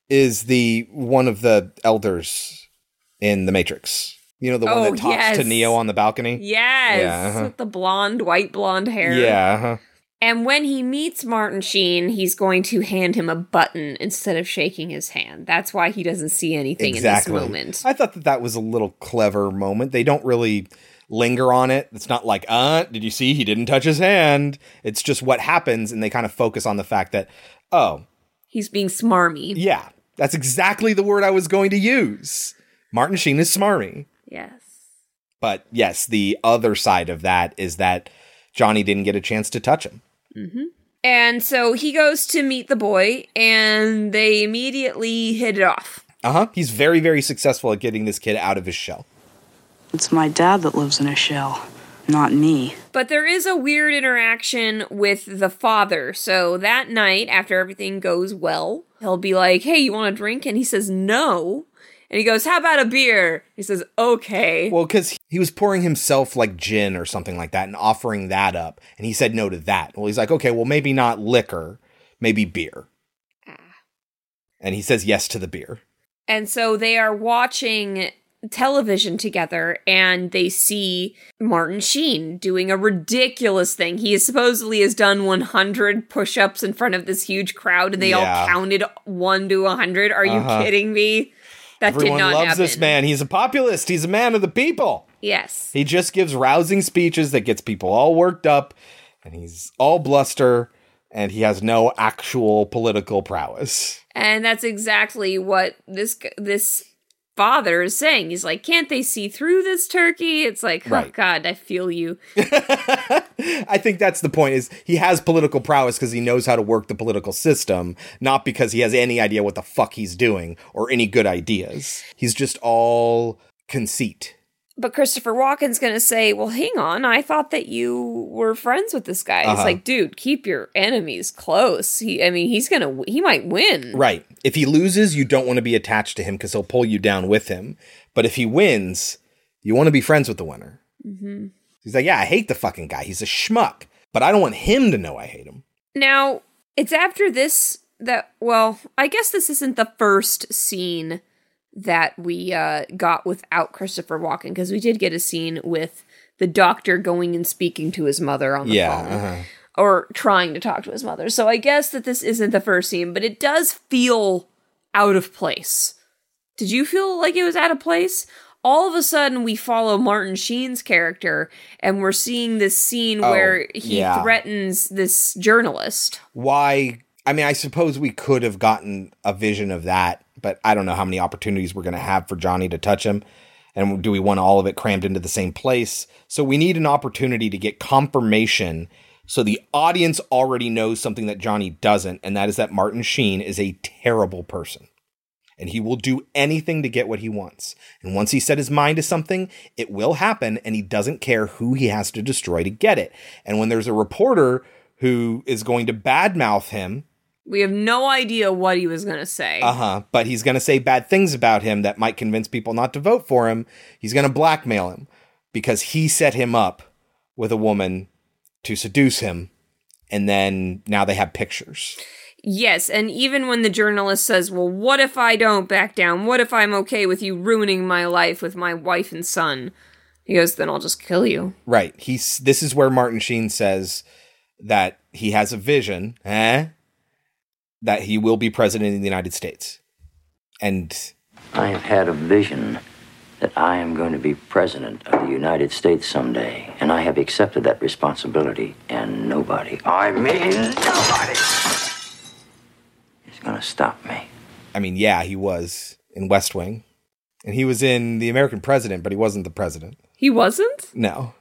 is the one of the elders in the Matrix. You know the one Oh, that talks yes. to Neo on the balcony. Yes. Yeah, uh-huh. With the blonde, white blonde hair. Yeah. uh-huh. And when he meets Martin Sheen, he's going to hand him a button instead of shaking his hand. That's why he doesn't see anything exactly. in this moment. I thought that that was a little clever moment. They don't really linger on it. It's not like, uh, did you see he didn't touch his hand? It's just what happens, and they kind of focus on the fact that, oh, He's being smarmy. yeah, that's exactly the word I was going to use. Martin Sheen is smarmy. Yes. But yes, the other side of that is that Johnny didn't get a chance to touch him. hmm And so he goes to meet the boy, and they immediately hit it off. Uh huh. He's very, very successful at getting this kid out of his shell. It's my dad that lives in a shell, not me. But there is a weird interaction with the father. So that night, after everything goes well, he'll be like, Hey, you want a drink? And he says, No. And he goes, How about a beer? He says, Okay. Well, because he was pouring himself like gin or something like that and offering that up. And he said no to that. Well, he's like, okay, well, maybe not liquor, maybe beer. And he says yes to the beer. And so they are watching television together and they see Martin Sheen doing a ridiculous thing. He supposedly has done 100 push ups in front of this huge crowd and they Yeah. all counted 1 to 100. Are you Uh-huh. kidding me? That Everyone did not loves happen. this man. He's a populist. He's a man of the people. Yes. He just gives rousing speeches that gets people all worked up, and he's all bluster, and he has no actual political prowess. And that's exactly what this this father is saying. He's like, "Can't they see through this turkey?" It's like, "Oh Right. god, I feel you." <laughs> I think that's the point is he has political prowess because he knows how to work the political system, not because he has any idea what the fuck he's doing or any good ideas. He's just all conceit. But Christopher Walken's going to say, "Well, hang on. I thought that you were friends with this guy." It's Uh-huh. like, "Dude, keep your enemies close." He I mean, he's going to he might win. Right. If he loses, you don't want to be attached to him because he'll pull you down with him. But if he wins, you want to be friends with the winner. Mhm. He's like, yeah, I hate the fucking guy. He's a schmuck. But I don't want him to know I hate him. Now, it's after this that well, I guess this isn't the first scene that we uh got without Christopher Walken because we did get a scene with the doctor going and speaking to his mother on the yeah. phone Uh-huh. or trying to talk to his mother. So I guess that this isn't the first scene, but it does feel out of place. Did you feel like it was out of place? All of a sudden, we follow Martin Sheen's character, and we're seeing this scene Oh, where he yeah. threatens this journalist. Why? I mean, I suppose we could have gotten a vision of that, but I don't know how many opportunities we're going to have for Johnny to touch him. And do we want all of it crammed into the same place? So we need an opportunity to get confirmation so the audience already knows something that Johnny doesn't, and that is that Martin Sheen is a terrible person. And he will do anything to get what he wants. And once he set his mind to something, it will happen, and he doesn't care who he has to destroy to get it. And when there's a reporter who is going to badmouth him, We have no idea what he was going to say. uh huh, but he's going to say bad things about him that might convince people not to vote for him, he's going to blackmail him because he set him up with a woman to seduce him. And then now they have pictures. Yes, and even when the journalist says, Well, what if I don't back down? What if I'm okay with you ruining my life with my wife and son? He goes, Then I'll just kill you. Right. He's this is where Martin Sheen says that he has a vision, eh? That he will be president of the United States. And I have had a vision that I am going to be president of the United States someday, and I have accepted that responsibility, and nobody, I mean nobody, is going to stop me. I mean, yeah, he was in West Wing. And he was in The American President, but he wasn't the president. He wasn't? No.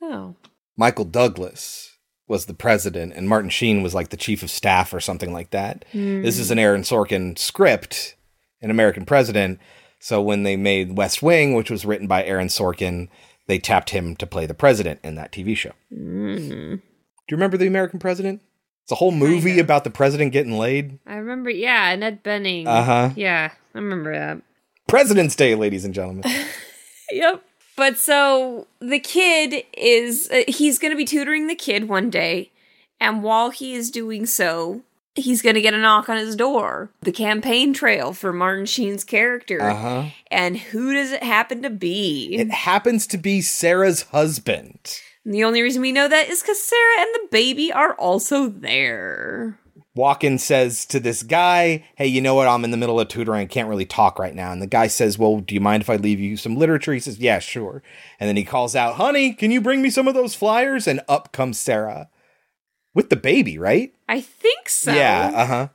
Oh. Michael Douglas was the president, and Martin Sheen was like the chief of staff or something like that. Hmm. This is an Aaron Sorkin script, an American president. So when they made West Wing, which was written by Aaron Sorkin, they tapped him to play the president in that TV show. Mm. Do you remember The American President? It's a whole movie about the president getting laid. I remember, yeah, Annette Bening. Uh-huh. Yeah, I remember that. President's Day, ladies and gentlemen. <laughs> Yep. But so the kid is, uh, he's going to be tutoring the kid one day. And while he is doing so, he's going to get a knock on his door. The campaign trail for Martin Sheen's character. Uh-huh. And who does it happen to be? It happens to be Sarah's husband. And the only reason we know that is because Sarah and the baby are also there. Walken says to this guy, Hey, you know what? I'm in the middle of tutoring. I can't really talk right now. And the guy says, Well, do you mind if I leave you some literature? He says, Yeah, sure. And then he calls out, Honey, can you bring me some of those flyers? And up comes Sarah with the baby, right? I think so. Yeah, uh huh.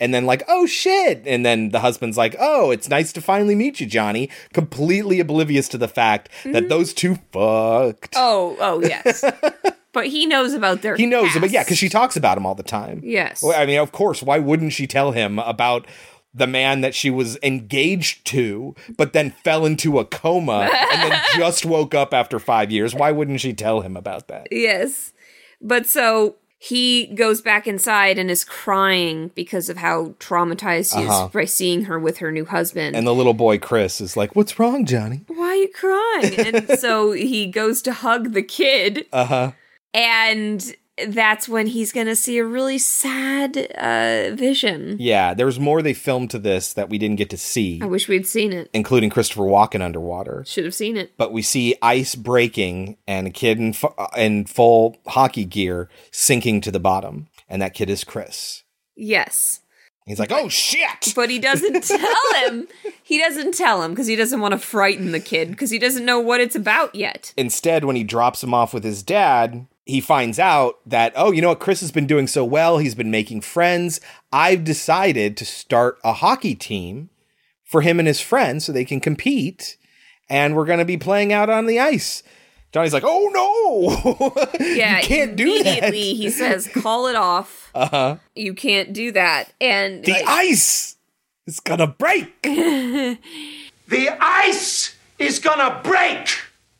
And then, like, oh shit. And then the husband's like, oh, it's nice to finally meet you, Johnny. Completely oblivious to the fact that those two fucked. Oh, oh, yes. <laughs> but he knows about their. He knows, but yeah, because she talks about him all the time. Yes. Well, I mean, of course, why wouldn't she tell him about the man that she was engaged to, but then fell into a coma and then <laughs> just woke up after five years? Why wouldn't she tell him about that? Yes. But so he goes back inside and is crying because of how traumatized he Uh-huh. is by seeing her with her new husband. And the little boy Chris is like, "What's wrong, Johnny?" Why are you crying? and so he goes to hug the kid, Uh huh. And that's when he's going to see a really sad uh, vision. Yeah, there was more they filmed to this that we didn't get to see, I wish we'd seen it. including Christopher Walken underwater. Should have seen it. But we see ice breaking and a kid in, fu- in full hockey gear sinking to the bottom, and that kid is Chris. Yes. He's like, "Oh shit!" But he doesn't <laughs> tell him. He doesn't tell him because he doesn't want to frighten the kid because he doesn't know what it's about yet. Instead, when he drops him off with his dad, he finds out that, oh, you know what? Chris has been doing so well. He's been making friends. I've decided to start a hockey team for him and his friends so they can compete. And we're going to be playing out on the ice. Johnny's like, oh no, <laughs> Yeah, you can't do that. immediately he says, "Call it off. Uh huh. You can't do that." And The like- ice is gonna break. <laughs> The ice is gonna break!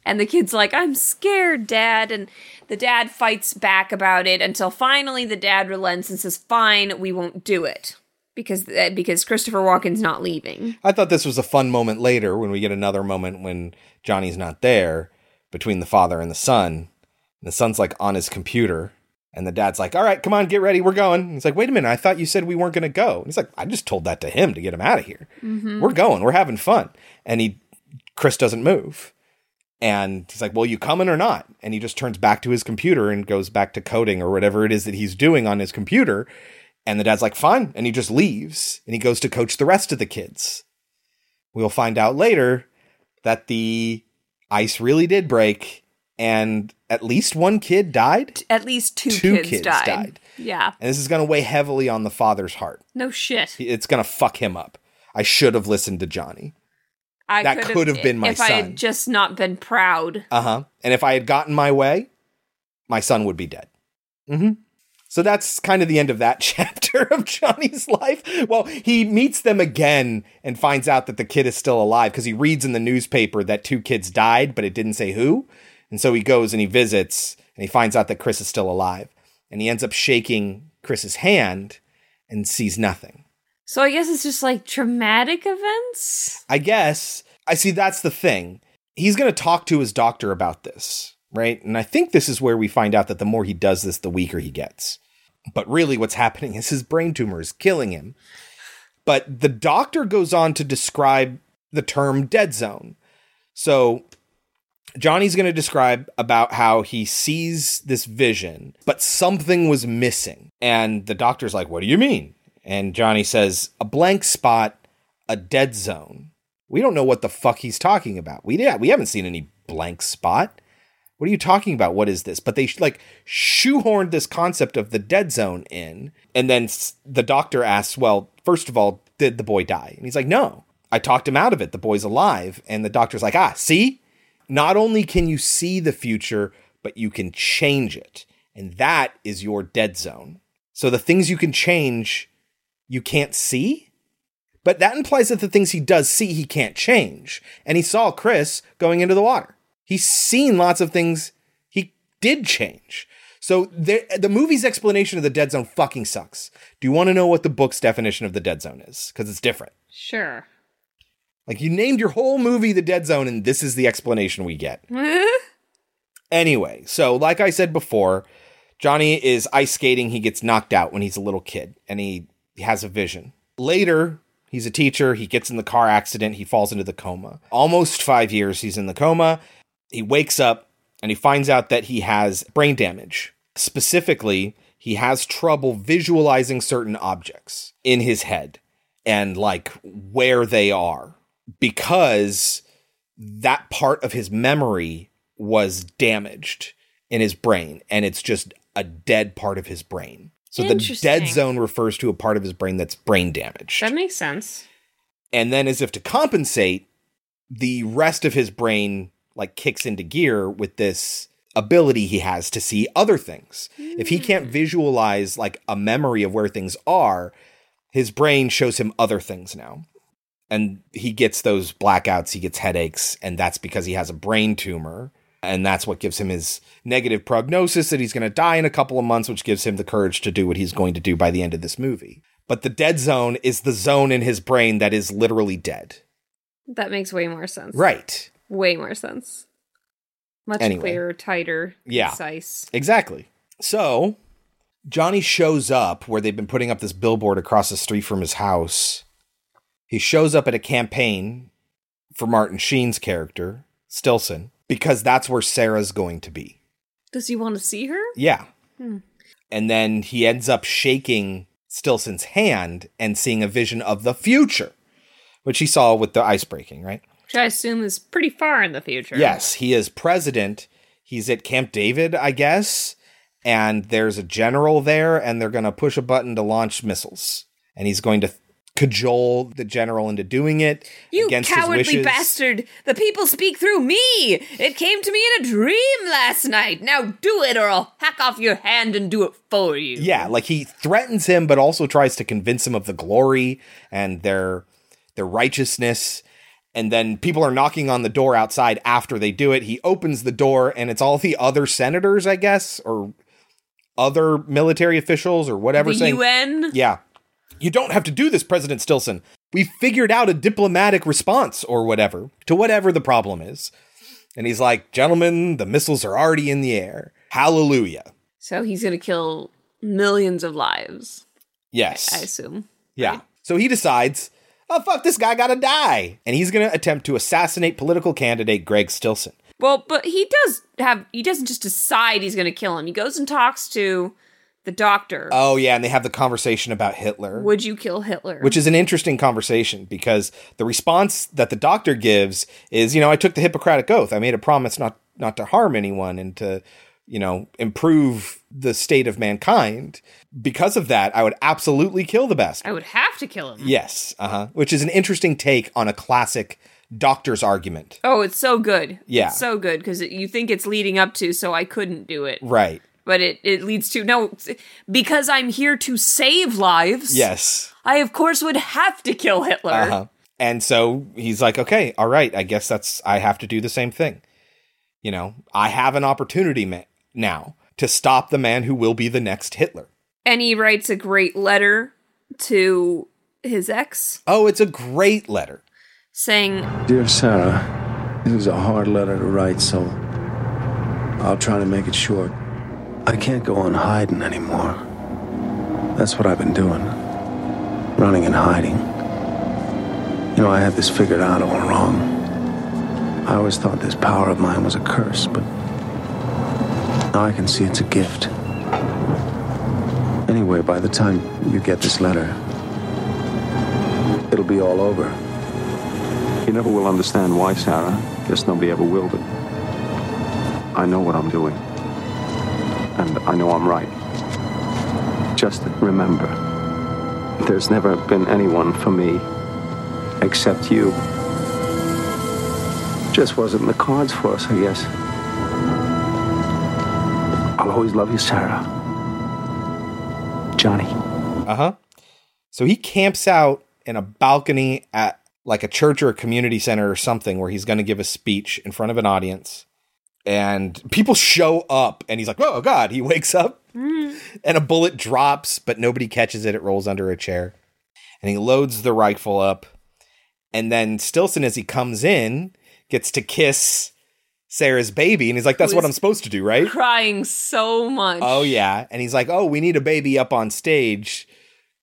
And the kid's like, I'm scared, Dad. And the dad fights back about it until finally the dad relents and says, Fine, we won't do it. Because uh, because Christopher Walken's not leaving. I thought this was a fun moment later when we get another moment when Johnny's not there between the father and the son. And the son's like on his computer. And the dad's like, all right, come on, get ready. We're going. And he's like, wait a minute. I thought you said we weren't going to go. And he's like, I just told that to him to get him out of here. Mhm. We're going. We're having fun. And he, Chris doesn't move. And he's like, well, you coming or not? And he just turns back to his computer and goes back to coding or whatever it is that he's doing on his computer. And the dad's like, fine. And he just leaves and he goes to coach the rest of the kids. We'll find out later that the ice really did break and at least one kid died. At least two, Two kids, kids died. died. Yeah. And this is going to weigh heavily on the father's heart. No shit. It's going to fuck him up. I should have listened to Johnny. I That could have been my if I son. had just not been proud. Uh huh. And if I had gotten my way, my son would be dead. Mm-hmm. So that's kind of the end of that <laughs> chapter of Johnny's life. Well, he meets them again and finds out that the kid is still alive because he reads in the newspaper that two kids died, but it didn't say who. And so he goes and he visits and he finds out that Chris is still alive. And he ends up shaking Chris's hand and sees nothing. So I guess it's just like traumatic events. I guess I see that's the thing. He's going to talk to his doctor about this, right? And I think this is where we find out that the more he does this, the weaker he gets. But really, what's <laughs> happening is his brain tumor is killing him. But the doctor goes on to describe the term dead zone. So Johnny's going to describe about how he sees this vision, but something was missing. And the doctor's like, What do you mean? And Johnny says, A blank spot, a dead zone. We don't know what the fuck he's talking about. We yeah, we haven't seen any blank spot. What are you talking about? What is this? But they like shoehorned this concept of the dead zone in, and then the doctor asks, "Well, first of all, did the boy die?" And he's like, "No, I talked him out of it. The boy's alive." And the doctor's like, "Ah, see, not only can you see the future, but you can change it, and that is your dead zone. So the things you can change, you can't see." But that implies that the things he does see, he can't change. And he saw Chris going into the water. He's seen lots of things he did change. So the, the movie's explanation of the dead zone fucking sucks. Do you want to know what the book's definition of the dead zone is? Because it's different. Sure. Like you named your whole movie the dead zone, and this is the explanation we get. <laughs> Anyway, so like I said before, Johnny is ice skating. He gets knocked out when he's a little kid and he, has a vision. Later, he's a teacher. He gets in the car accident. He falls into the coma. Almost five years he's in the coma. He wakes up and he finds out that he has brain damage. Specifically, he has trouble visualizing certain objects in his head and like where they are because that part of his memory was damaged in his brain and it's just a dead part of his brain. So the dead zone refers to a part of his brain that's brain damaged. That makes sense. And then as if to compensate, the rest of his brain like kicks into gear with this ability he has to see other things. If he can't hmm. visualize like a memory of where things are, his brain shows him other things now. And he gets those blackouts, he gets headaches, and that's because he has a brain tumor. And that's what gives him his negative prognosis that he's going to die in a couple of months, which gives him the courage to do what he's going to do by the end of this movie. But the dead zone is the zone in his brain that is literally dead. That makes way more sense. Right. Way more sense. Much Anyway. clearer, tighter, Yeah. concise. Exactly. So Johnny shows up where they've been putting up this billboard across the street from his house. He shows up at a campaign for Martin Sheen's character, Stillson, because that's where Sarah's going to be. Does he want to see her? Yeah. Hmm. And then he ends up shaking Stillson's hand and seeing a vision of the future, which he saw with the ice breaking, right? Which I assume is pretty far in the future. Yes, he is president. He's at Camp David, I guess, and there's a general there, and they're going to push a button to launch missiles, and he's going to cajole the general into doing it You against his cowardly bastard! The people speak through me! It came to me in a dream last night! Now do it or I'll hack off your hand and do it for you. Yeah, like he threatens him, but also tries to convince him of the glory and their their righteousness. And then people are knocking on the door outside after they do it. He opens the door, and it's all the other senators, I guess, or other military officials or whatever. The saying, UN? Yeah, you don't have to do this, President Stillson. We figured out a diplomatic response or whatever to whatever the problem is. And he's like, gentlemen, the missiles are already in the air. Hallelujah. So he's gonna kill millions of lives, Yes. I assume. Yeah. So he decides, oh, fuck, this guy gotta die. And he's gonna attempt to assassinate political candidate Greg Stillson. Well, but he does have he doesn't just decide he's gonna kill him. He goes and talks to the doctor. Oh, yeah. And they have the conversation about Hitler. Would you kill Hitler? Which is an interesting conversation because the response that the doctor gives is, you know, I took the Hippocratic oath. I made a promise not not to harm anyone and to, you know, improve the state of mankind. Because of that, I would absolutely kill the best. I would have to kill him. Yes, uh-huh. Which is an interesting take on a classic doctor's argument. Oh, it's so good. Yeah. It's so good because you think it's leading up to, so I couldn't do it. Right. But it, it leads to, no, because I'm here to save lives. Yes. I, of course, would have to kill Hitler. Uh-huh. And so he's like, okay, all right, I guess that's, I have to do the same thing. You know, I have an opportunity ma- now to stop the man who will be the next Hitler. And he writes a great letter to his ex Oh, it's a great letter. saying, Dear Sarah, this is a hard letter to write, so I'll try to make it short. I can't go on hiding anymore. That's what I've been doing running and hiding. You know, I had this figured out all wrong. I always thought this power of mine was a curse, but now I can see it's a gift. Anyway, by the time you get this letter, it'll be all over. You never will understand why, Sarah. Guess nobody ever will, but I know what I'm doing. And I know I'm right. Just remember, there's never been anyone for me except you. Just wasn't in the cards for us, I guess. I'll always love you, Sarah. Johnny. Uh huh. So he camps out in a balcony at like a church or a community center or something where he's going to give a speech in front of an audience. And people show up and he's like, oh, God. He <laughs> wakes up and a bullet drops, but nobody catches it. It rolls under a chair. And he loads the rifle up. And then Stillson, as he comes in, gets to kiss Sarah's baby. And he's like, that's what I'm supposed to do, right? crying so much. Oh yeah, and he's like, "Oh, we need a baby up on stage.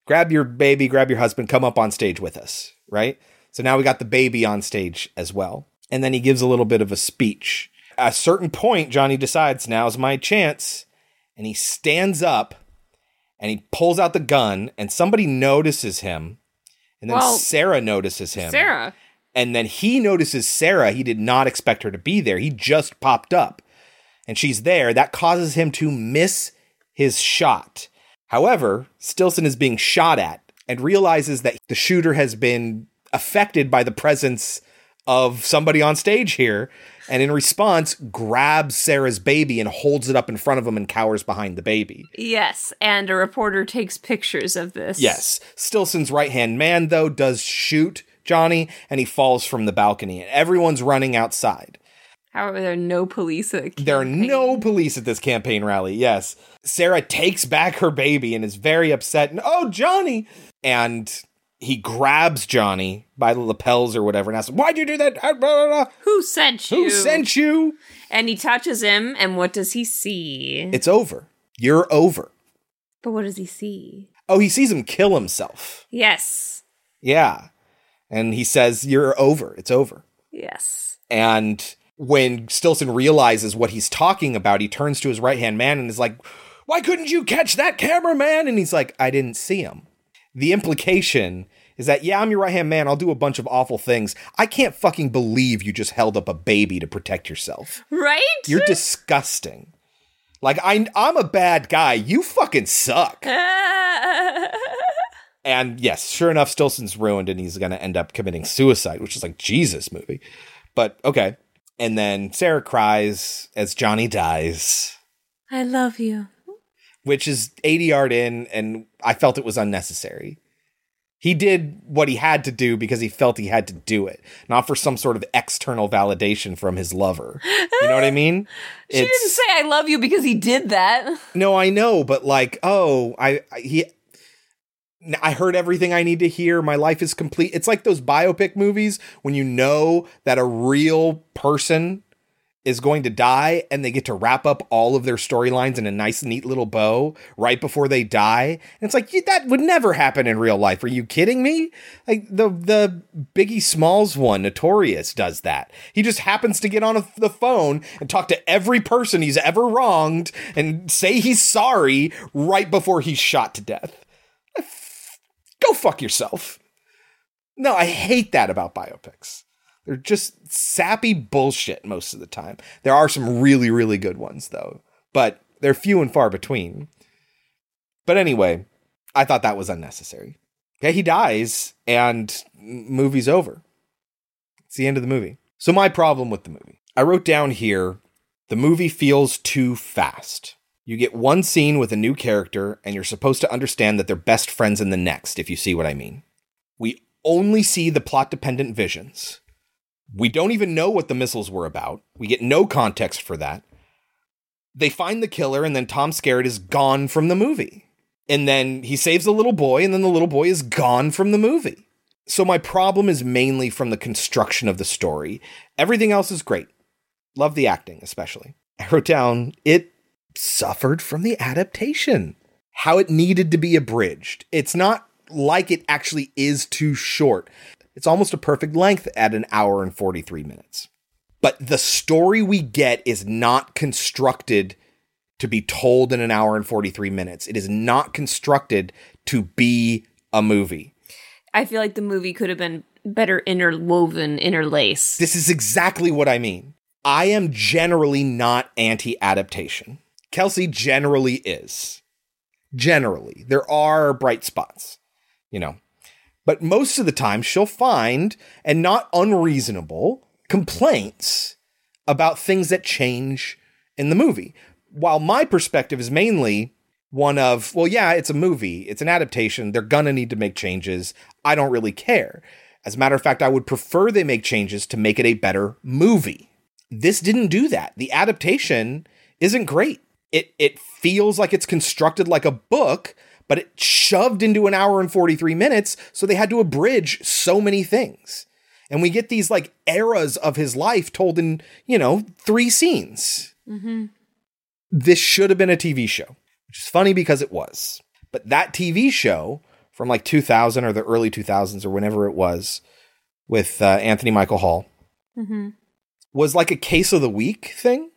Grab your baby, grab your husband, come up on stage with us." Right? So now we got the baby on stage as well. And then he gives a little bit of a speech. A certain point, Johnny decides now's my chance, and he stands up and he pulls out the gun, and somebody notices him, and then Well, Sarah notices him. Sarah. And then he notices Sarah. He did not expect her to be there. He just popped up and she's there. That causes him to miss his shot. However, Stilson is being shot at and realizes that the shooter has been affected by the presence of somebody on stage here. And in response, grabs Sarah's baby and holds it up in front of him and cowers behind the baby. Yes, and a reporter takes pictures of this. Yes. Stillson's right hand man, though, does shoot Johnny and he falls from the balcony. And everyone's running outside. However, there are no police at the There are no police at this campaign rally. Yes. Sarah takes back her baby and is very upset. And, oh, Johnny. And he grabs Johnny by the lapels or whatever and asks, Why'd you do that? Ah. Who sent you? Who sent you? And he touches him, and what does he see? It's over. You're over. but what does he see? Oh, he sees him kill himself. Yes. Yeah. And he says, You're over. It's over. Yes. And when Stillson realizes what he's talking about, he turns to his right hand man and is like, Why couldn't you catch that cameraman? And he's like, I didn't see him. The implication is that, yeah, I'm your right hand man. I'll do a bunch of awful things. I can't fucking believe you just held up a baby to protect yourself. Right? You're disgusting. Like, I, I'm a bad guy. You fucking suck. <laughs> And yes, sure enough, Stillson's ruined and he's going to end up committing suicide, which is like Jesus movie. But okay. And then Sarah cries as Johnny dies, I love you. Which is 80 yard in, and I felt it was unnecessary. He did what he had to do because he felt he had to do it, not for some sort of external validation from his lover. You know what I mean? <laughs> She didn't say I love you because he did that. <laughs> No, I know, but like, oh, I, I he I heard everything I need to hear. My life is complete. It's like those biopic movies when you know that a real person is going to die and they get to wrap up all of their storylines in a nice neat little bow right before they die. And it's like that would never happen in real life. Are you kidding me? Like the the Biggie Smalls one, Notorious does that. He just happens to get on a, the phone and talk to every person he's ever wronged and say he's sorry right before he's shot to death. Go fuck yourself. No, I hate that about biopics. They're just sappy bullshit most of the time. There are some really, really good ones, though, but they're few and far between. But anyway, I thought that was unnecessary. Okay, he dies, and movie's over. It's the end of the movie. So, my problem with the movie I wrote down here the movie feels too fast. You get one scene with a new character, and you're supposed to understand that they're best friends in the next, if you see what I mean. We only see the plot dependent visions. We don't even know what the missiles were about. We get no context for that. They find the killer, and then Tom Skerritt is gone from the movie. And then he saves the little boy, and then the little boy is gone from the movie. So my problem is mainly from the construction of the story. Everything else is great. Love the acting, especially. I wrote down it suffered from the adaptation, how it needed to be abridged. It's not like it actually is too short. It's almost a perfect length at an hour and 43 minutes. But the story we get is not constructed to be told in an hour and 43 minutes. It is not constructed to be a movie. I feel like the movie could have been better interwoven, interlaced. This is exactly what I mean. I am generally not anti adaptation. Kelsey generally is. Generally. There are bright spots, you know. But most of the time, she'll find, and not unreasonable, complaints about things that change in the movie. While my perspective is mainly one of, well, yeah, it's a movie, it's an adaptation, they're gonna need to make changes. I don't really care. As a matter of fact, I would prefer they make changes to make it a better movie. This didn't do that. The adaptation isn't great. It it feels like it's constructed like a book, but it shoved into an hour and 43 minutes, so they had to abridge so many things. And we get these like eras of his life told in, you know, three scenes. Mm-hmm. This should have been a TV show, which is funny because it was. But that TV show from like 2000 or the early 2000s or whenever it was with uh, Anthony Michael Hall Mm-hmm. was like a case of the week thing.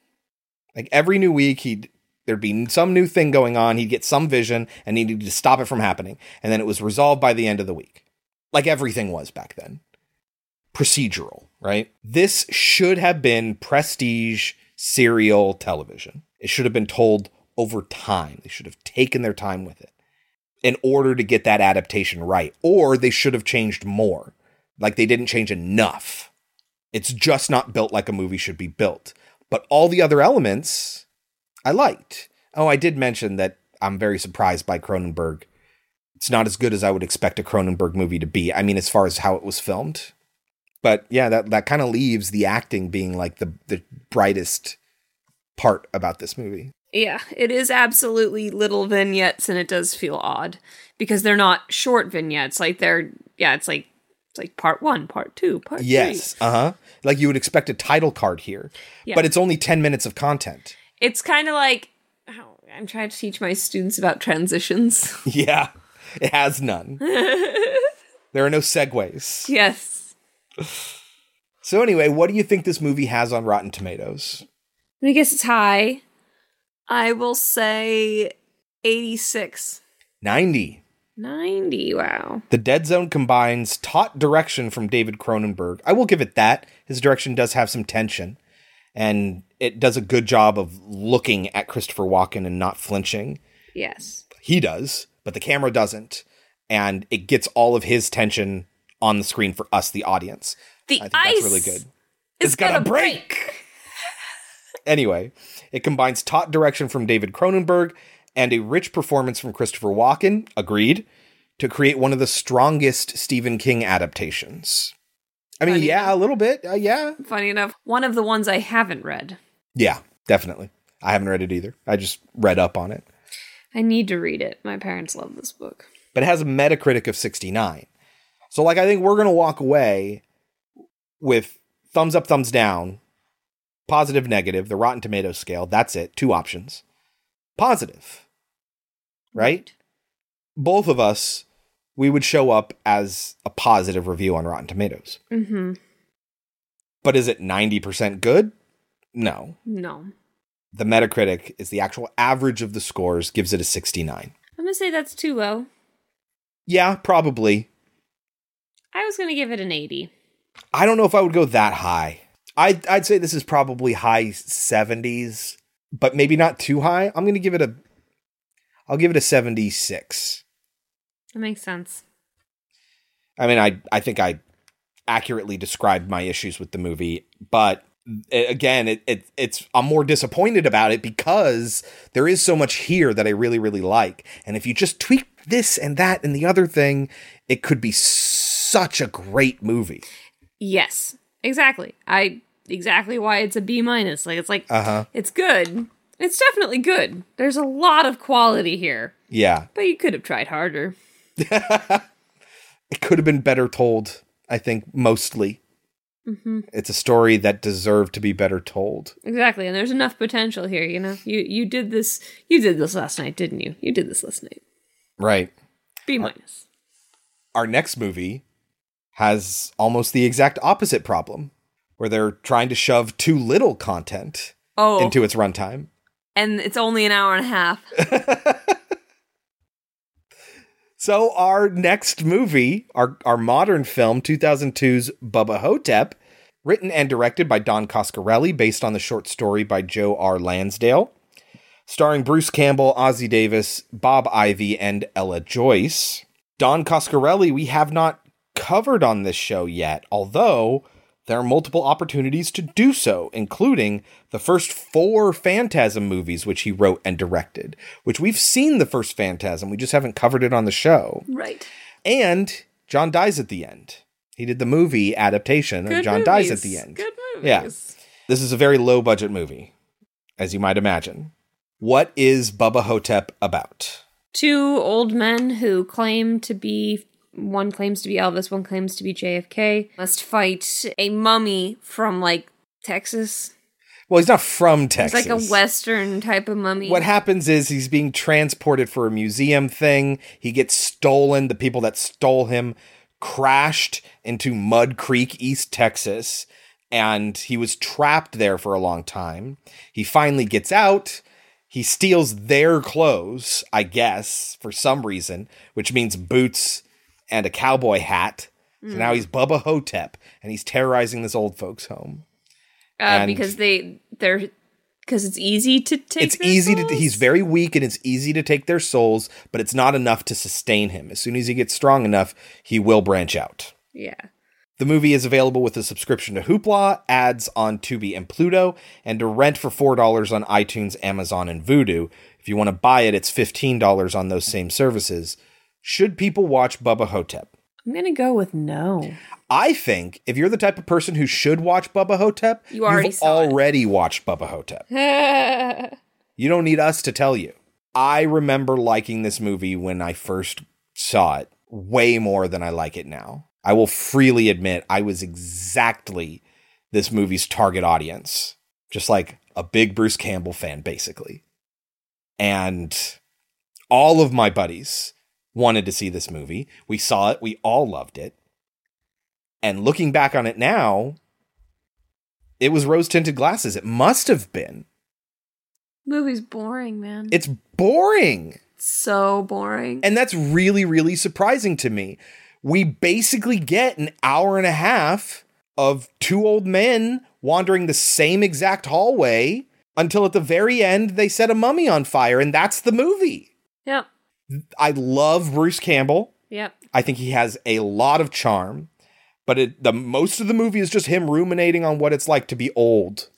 Like every new week, he'd there'd be some new thing going on. He'd get some vision, and he needed to stop it from happening. And then it was resolved by the end of the week, like everything was back then. Procedural, right? This should have been prestige serial television. It should have been told over time. They should have taken their time with it in order to get that adaptation right, or they should have changed more. Like they didn't change enough. It's just not built like a movie should be built. But all the other elements I liked. Oh, I did mention that I'm very surprised by Cronenberg. It's not as good as I would expect a Cronenberg movie to be. I mean, as far as how it was filmed. But yeah, that, that kind of leaves the acting being like the, the brightest part about this movie. Yeah, it is absolutely little vignettes and it does feel odd because they're not short vignettes. Like they're yeah, it's like it's like part 1, part 2, part Yes, uh-huh. Like you would expect a title card here. Yeah. But it's only 10 minutes of content. 3. It's kind of like oh, I'm trying to teach my students about transitions. <laughs> Yeah. It has none. <laughs> there are no segues. yes. So anyway, what do you think this movie has on Rotten Tomatoes? I guess it's high. I will say 86. 90. 90. Wow. The Dead Zone combines taut direction from David Cronenberg. I will give it that. His direction does have some tension, and it does a good job of looking at Christopher Walken and not flinching. Yes. He does, but the camera doesn't, and it gets all of his tension on the screen for us, the audience. The I think ice that's really good. It's gonna gonna break. <laughs> Anyway, it combines taut direction from David Cronenberg and a rich performance from Christopher Walken, agreed, to create one of the strongest Stephen King adaptations. I mean, Funny yeah, a little bit. Uh, yeah. Funny enough, one of the ones I haven't read. Yeah, definitely. I haven't read it either. I just read up on it. I need to read it. My parents love this book. But it has a Metacritic of 69. So, like, I think we're going to walk away with thumbs up, thumbs down, positive, negative, the Rotten Tomatoes scale. That's it. Two options. Positive. Right? Both of us, we would show up as a positive review on Rotten Tomatoes. Mm-hmm. But is it 90% good? No. No. The Metacritic is the actual average of the scores, gives it a 69. I'm gonna say that's too low. Yeah, probably. I was gonna give it an 80. I don't know if I would go that high. I'd, I'd say this is probably high 70s, but maybe not too high. I'm going to give it a I'll give it a 76. That makes sense. I mean, I I think I accurately described my issues with the movie, but again, it, it it's I'm more disappointed about it because there is so much here that I really really like, and if you just tweak this and that and the other thing, it could be such a great movie. Yes, exactly. I exactly why it's a B minus. Like it's like Uh huh. it's good. It's definitely good. There's a lot of quality here, Yeah, but you could have tried harder. <laughs> it could have been better told. I think mostly hmm it's a story that deserved to be better told. Exactly, and there's enough potential here. You know, you you did this. You did this last night, didn't you? You did this last night. Right. B minus. our next movie has almost the exact opposite problem where they're trying to shove too little content Oh, into its runtime. and it's only an hour and a half. <laughs> So our next movie, our our modern film 2002's Bubba Ho-Tep, written and directed by Don Coscarelli based on the short story by Joe R. Lansdale, starring Bruce Campbell, Ossie Davis, Bob Ivy, and Ella Joyce. Don Coscarelli we have not covered on this show yet, although there are multiple opportunities to do so, including the first four Phantasm movies which he wrote and directed, which we've seen the first Phantasm, we just haven't covered it on the show. Right. And John dies at the end. He did the movie adaptation of Good John dies at the end. Good movies. Yeah. This is a very low budget movie, as you might imagine. What is Bubba Ho-Tep about? Two old men who claim to be one claims to be Elvis, one claims to be JFK, must fight a mummy from like Texas. Well, he's not from Texas. It's like a western type of mummy. What happens is he's being transported for a museum thing. He gets stolen. The people that stole him crashed into Mud Creek, East Texas, and he was trapped there for a long time. He finally gets out. He steals their clothes, I guess, for some reason, which means boots and a cowboy hat. So Mm. now he's Bubba Ho-Tep and he's terrorizing this old folks' home. Uh, because they they're because it's easy to take. it's easy to he's very weak and it's easy to take their souls, but it's not enough to sustain him. As soon as he gets strong enough, he will branch out. Yeah. The movie is available with a subscription to Hoopla, ads on Tubi and Pluto, and to rent for $4 on iTunes, Amazon, and Vudu. If you want to buy it, it's $15 on those same services. Should people watch Bubba Ho-Tep? I'm gonna go with no. I think if you're the type of person who should watch Bubba Ho-Tep, You already it. already watched Bubba Ho-Tep. <laughs> You don't need us to tell you. I remember liking this movie when I first saw it way more than I like it now. I will freely admit I was exactly this movie's target audience, just like a big Bruce Campbell fan, basically. And all of my buddies wanted to see this movie. We saw it, we all loved it. And looking back on it now, it was rose tinted glasses. It must have been. Movie's boring, man. It's boring. so boring. And that's really, really surprising to me. We basically get an hour and a half of two old men wandering the same exact hallway until at the very end they set a mummy on fire, and that's the movie. Yep. I love Bruce Campbell. Yep. I think he has a lot of charm, but it, the most of the movie is just him ruminating on what it's like to be old.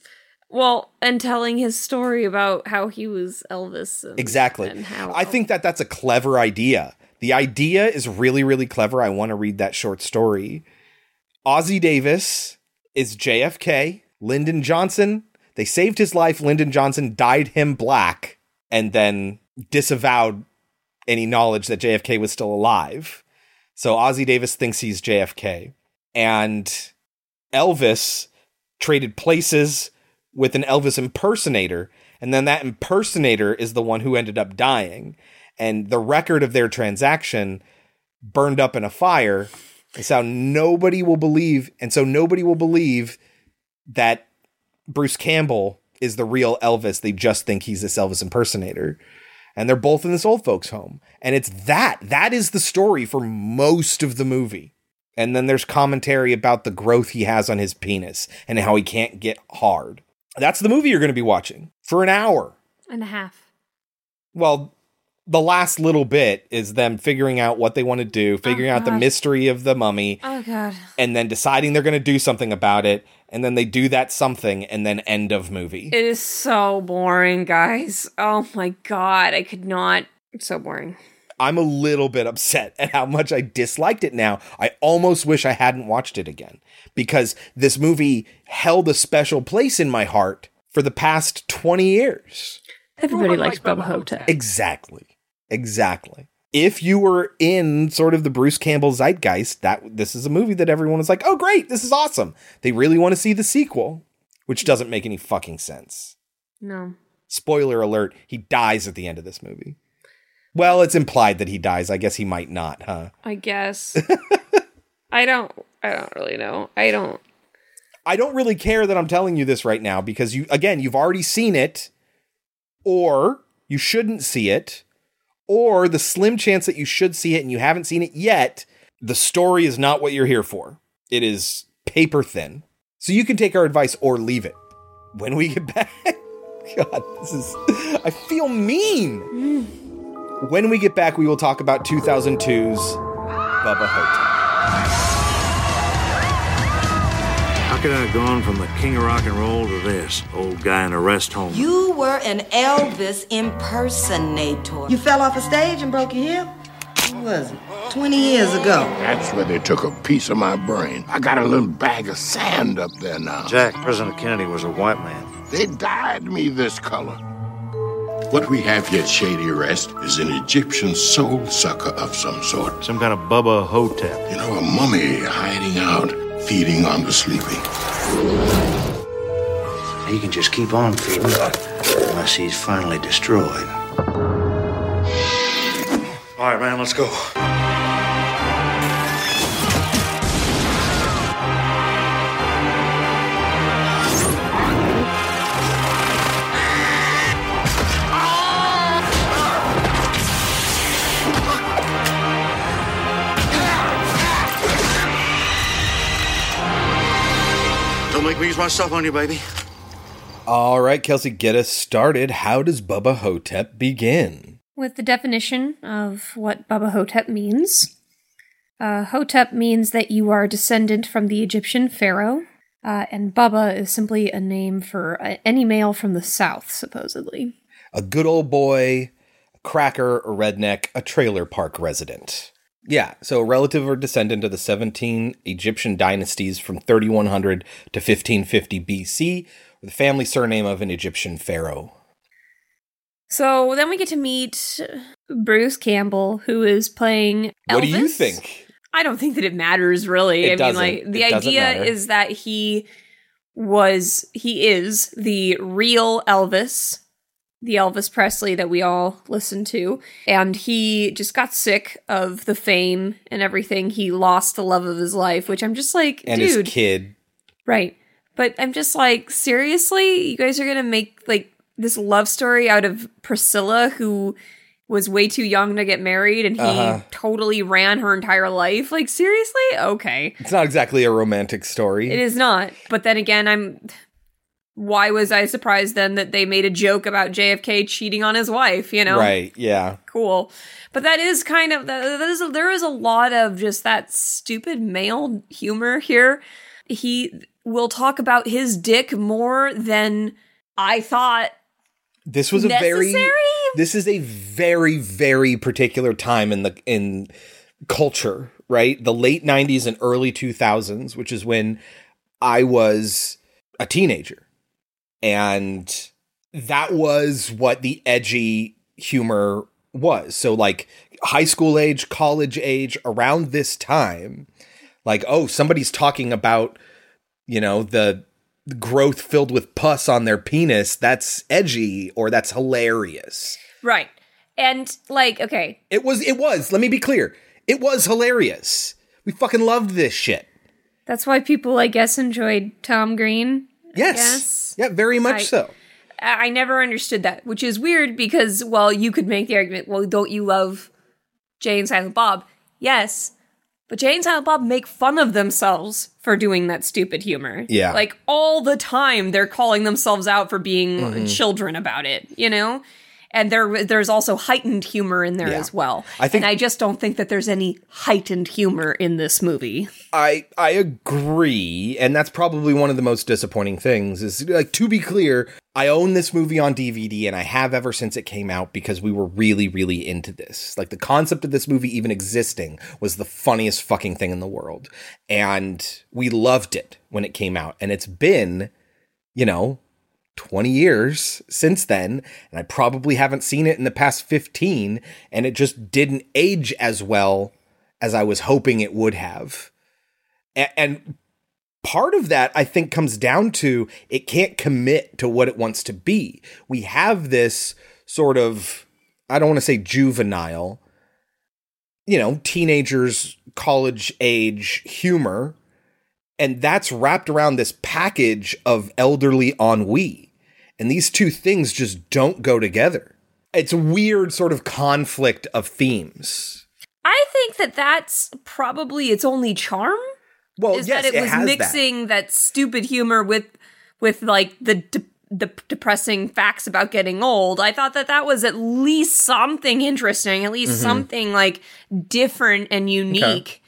Well, and telling his story about how he was Elvis. And, Exactly. And how I think that that's a clever idea. The idea is really, really clever. I want to read that short story. Ossie Davis is JFK. Lyndon Johnson, they saved his life. Lyndon Johnson dyed him black and then disavowed any knowledge that JFK was still alive. So Ossie Davis thinks he's JFK. And Elvis traded places with an Elvis impersonator, and then that impersonator is the one who ended up dying. And the record of their transaction burned up in a fire. And so nobody will believe, and so nobody will believe that Bruce Campbell is the real Elvis. They just think he's this Elvis impersonator. And they're both in this old folks' home. And it's that. That is the story for most of the movie. And then there's commentary about the growth he has on his penis and how he can't get hard. That's the movie you're going to be watching for an hour. and a half. Well, the last little bit is them figuring out what they want to do, figuring oh, out the mystery of the mummy, Oh god. and then deciding they're going to do something about it. And then they do that something, and then end of movie. It is so boring, guys. Oh my god, I could not. It's so boring. I'm a little bit upset at how much I disliked it now. I almost wish I hadn't watched it again because this movie held a special place in my heart for the past 20 years. Everybody likes Bubba Ho-Tep. Exactly. Exactly. If you were in sort of the Bruce Campbell zeitgeist, that this is a movie that everyone was like, "Oh great, this is awesome." They really want to see the sequel, which doesn't make any fucking sense. No. Spoiler alert, he dies at the end of this movie. Well, it's implied that he dies. I guess he might not, huh? I guess. <laughs> I don't I don't really know. I don't I don't really care that I'm telling you this right now because you again, you've already seen it or you shouldn't see it or the slim chance that you should see it and you haven't seen it yet, the story is not what you're here for. It is paper thin. So you can take our advice or leave it. When we get <laughs> back, God, this is I feel mean. When we get back, we will talk about 2002's Bubba Ho-Tep. How could I have gone from the king of rock and roll to this old guy in a rest home? You were an Elvis impersonator. You fell off a stage and broke your hip? When was it? 20 years ago. That's where they took a piece of my brain. I got a little bag of sand up there now. Jack, President Kennedy was a white man. They dyed me this color. What we have here at Shady Rest is an Egyptian soul sucker of some sort. Some kind of Bubba Ho-Tep. You know, a mummy hiding out, feeding on the sleeping. He can just keep on feeding uh. unless he's finally destroyed. All right, man, let's go. Can use my stuff on you, baby. All right, Kelsey, get us started. How does Bubba Ho-Tep begin? With the definition of what Baba Hotep means. Uh, Hotep means that you are a descendant from the Egyptian pharaoh, uh, and Baba is simply a name for uh, any male from the south, supposedly. A good old boy, a cracker, a redneck, a trailer park resident. Yeah, so relative or descendant of the 17 Egyptian dynasties from 3100 to 1550 BC, with the family surname of an Egyptian pharaoh. So then we get to meet Bruce Campbell, who is playing Elvis. What do you think? I don't think that it matters really. It I mean, doesn't. like the It idea is that he was, he is the real Elvis, the Elvis Presley that we all listen to, and he just got sick of the fame and everything. He lost the love of his life, which I'm just like, And dude, his kid. Right. But I'm just like, seriously? You guys are going to make like this love story out of Priscilla who was way too young to get married and he Uh-huh. totally ran her entire life? Like seriously? Okay. It's not exactly a romantic story. It is not. But then again, I'm why was I surprised then that they made a joke about JFK cheating on his wife, you know? Right, yeah. Cool. But that is kind of that is there is a lot of just that stupid male humor here. He will talk about his dick more than I thought This was a very this is a very very particular time in the in culture, right? The late 90s and early 2000s, which is when I was a teenager. And that was what the edgy humor was. So like high school age, college age, around this time, like oh, somebody's talking about you know the growth filled with pus on their penis that's edgy or that's hilarious Right. And like, okay, it was it was let me be clear it was hilarious we fucking loved this shit that's why people I guess enjoyed Tom Green. Yes yeah very much I- so I never understood that, which is weird because, well, you could make the argument, well, don't you love Jay and Silent Bob? Yes. But Jay and Silent Bob make fun of themselves for doing that stupid humor. Yeah. Like all the time they're calling themselves out for being Mhm. children about it, you know? And there there's also heightened humor in there Yeah. as well. I think- and I just don't think that there's any heightened humor in this movie. I I agree, and that's probably one of the most disappointing things. Is like to be clear, I own this movie on DVD, and I have ever since it came out because we were really really into this. Like the concept of this movie even existing was the funniest fucking thing in the world, and we loved it when it came out. And it's been, you know. 20 years since then, and I probably haven't seen it in the past 15, and it just didn't age as well as I was hoping it would have. And part of that, I think, comes down to it can't commit to what it wants to be. We have this sort of, I don't want to say juvenile, you know, teenagers, college age humor. And that's wrapped around this package of elderly ennui. And these two things just don't go together. It's a weird sort of conflict of themes. I think that that's probably its only charm. Well, is yes, that it it was has that. mixing that. stupid humor with with like the de- the depressing facts about getting old. I thought that that was at least something interesting, at least Mhm. something like different and unique.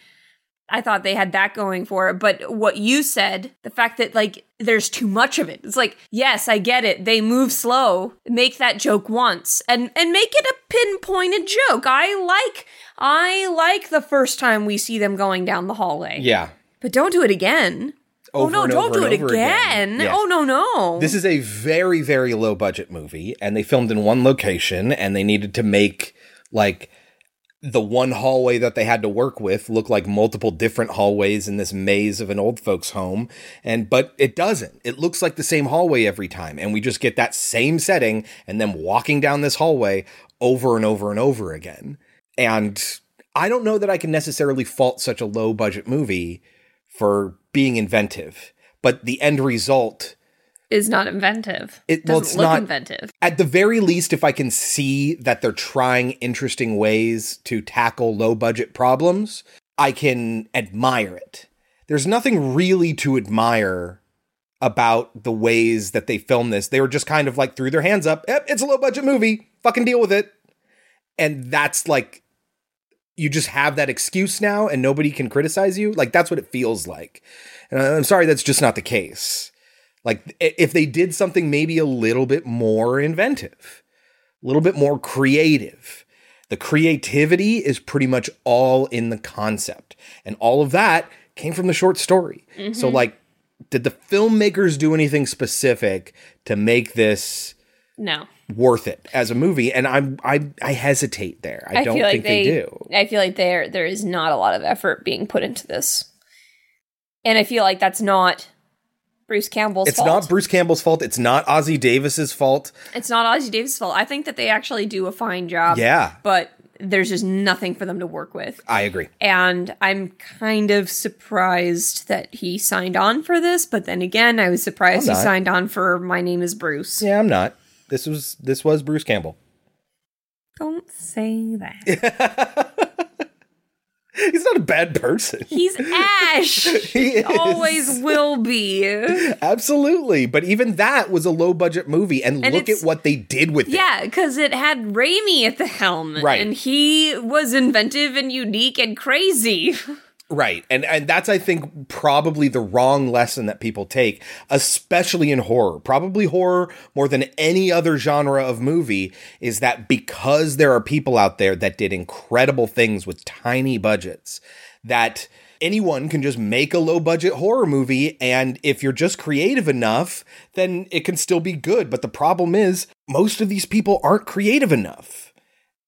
I thought they had that going for it, but what you said, the fact that like there's too much of it. It's like, yes, I get it. They move slow. Make that joke once and and make it a pinpointed joke. I like I like the first time we see them going down the hallway. Yeah. But don't do it again. Oh, over oh no, don't do it again. again. Yeah. Oh no, no. This is a very, very low budget movie, and they filmed in one location, and they needed to make like the one hallway that they had to work with look like multiple different hallways in this maze of an old folks home. And but it doesn't. It looks like the same hallway every time. And we just get that same setting and them walking down this hallway over and over and over again. And i don't know that i can necessarily fault such a low budget movie for being inventive but the end result is not inventive. It- Doesn't well, it's look not- inventive. at the very least, if I can see that they're trying interesting ways to tackle low budget problems, I can admire it. There's nothing really to admire about the ways that they filmed this. They were just kind of like threw their hands up. Yep, it's a low budget movie. Fucking deal with it. And that's like you just have that excuse now and nobody can criticize you. Like that's what it feels like. And I'm sorry that's just not the case. Like if they did something maybe a little bit more inventive, a little bit more creative. The creativity is pretty much all in the concept. And all of that came from the short story. So Mhm. like did the filmmakers do anything specific to make this No. worth it as a movie? And I'm I I hesitate there. I, don't think they, do. I feel like there there is not a lot of effort being put into this, and I feel like that's not Bruce Campbell's It's fault. not Bruce Campbell's fault. It's not Ossie Davis's fault. It's not Ossie Davis' fault. I think that they actually do a fine job. Yeah. but there's just nothing for them to work with. I agree. And I'm kind of surprised that he signed on for this, but then again, I was surprised he signed on for My Name is Bruce. Yeah, I'm not. This was this was Bruce Campbell. Don't say that. <laughs> <laughs> He's not a bad person. He's <laughs> Ash. He is. always will be. <laughs> Absolutely. But even that was a low budget movie. And, And look at what they did with it. Yeah, because it had Raimi at the helm. Right. And he was inventive and unique and crazy. Right. And and that's I think probably the wrong lesson that people take, especially in horror. Probably horror more than any other genre of movie is that because there are people out there that did incredible things with tiny budgets that anyone can just make a low budget horror movie and if you're just creative enough, then it can still be good. But the problem is most of these people aren't creative enough.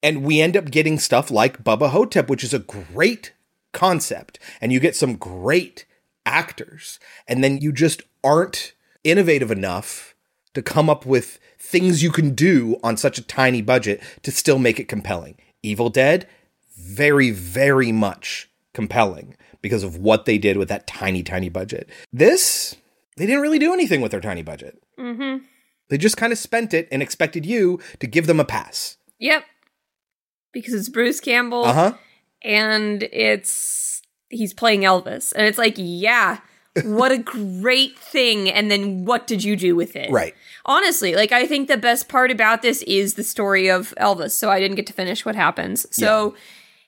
And we end up getting stuff like Bubba Ho-Tep, which is a great concept. And you get some great actors. And then you just aren't innovative enough to come up with things you can do on such a tiny budget to still make it compelling. Evil Dead, very, very much compelling because of what they did with that tiny, tiny budget. This, they didn't really do anything with their tiny budget. Mm-hmm. They just kind of spent it and expected you to give them a pass. Yep. Because it's Bruce Campbell. Uh huh. And it's he's playing Elvis, and it's like, yeah, what a <laughs> great thing. And then what did you do with it? Right. Honestly, like I think the best part about this is the story of Elvis. So I didn't get to finish what happens. So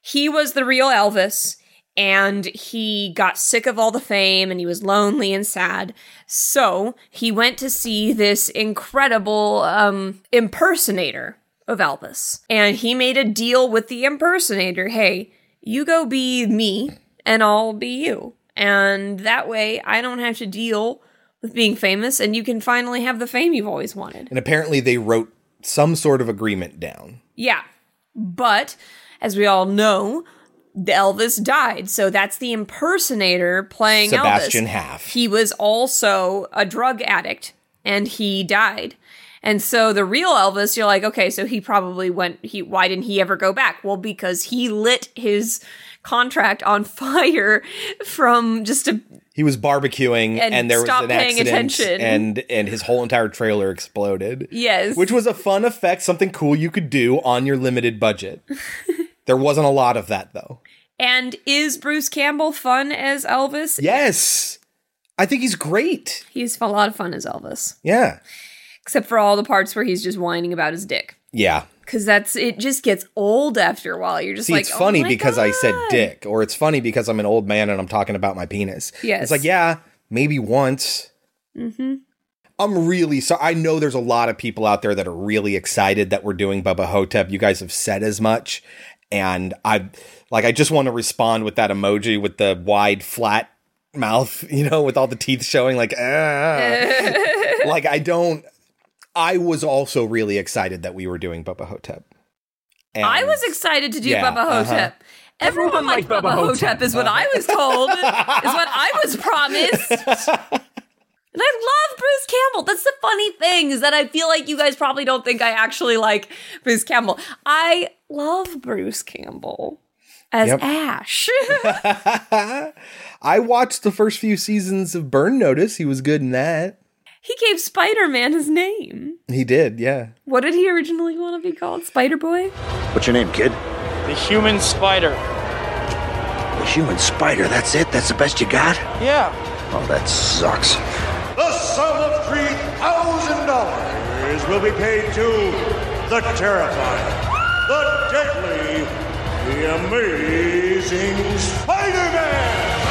he was the real Elvis. And he got sick of all the fame and he was lonely and sad. So he went to see this incredible um, impersonator of Elvis. And he made a deal with the impersonator hey, you go be me and I'll be you. And that way I don't have to deal with being famous and you can finally have the fame you've always wanted. And apparently they wrote some sort of agreement down. Yeah. But as we all know, Elvis died. So that's the impersonator playing Sebastian Elvis. Haff. He was also a drug addict and he died. And so the real Elvis, you're like, okay, so he probably went he why didn't he ever go back? Well, because he lit his contract on <laughs> fire from just a He was barbecuing And and, there was an paying accident attention. and and his whole entire trailer exploded. Yes. Which was a fun effect, something cool you could do on your limited budget. <laughs> there wasn't a lot of that though. And is Bruce Campbell fun as Elvis? Yes. I think he's great. He's a lot of fun as Elvis. Yeah. Except for all the parts where he's just whining about his dick. Yeah. Cause that's it just gets old after a while. You're just See, like it's "Oh funny because I said dick, or it's funny because I'm an old man and I'm talking about my penis. Yes. It's like, yeah, maybe once. Mhm. I'm really so I know there's a lot of people out there that are really excited that we're doing Bubba Ho-Tep. You guys have said as much. And I like I just want to respond with that emoji with the wide flat mouth, <laughs> you know, with all the teeth showing like ah. <laughs> like I don't I was also really excited that we were doing Bubba Ho-Tep. And I was excited to do Yeah, Bubba uh-huh. Hotep. Everyone liked Bubba, Hotep, is what I was told, is what I was <laughs> promised. And I love Bruce Campbell. That's the funny thing is that I feel like you guys probably don't think I actually like Bruce Campbell. I love Bruce Campbell as Yep. Ash. <laughs> <laughs> I watched the first few seasons of Burn Notice. He was good in that. He gave Spider Man his name. He did, yeah. What did he originally want to be called? Spider Boy? What's your name, kid? The Human Spider. The Human Spider, that's it? That's the best you got? Yeah. Oh, that sucks. The sum of $3,000 will be paid to the terrifying, the deadly, the amazing Spider Man!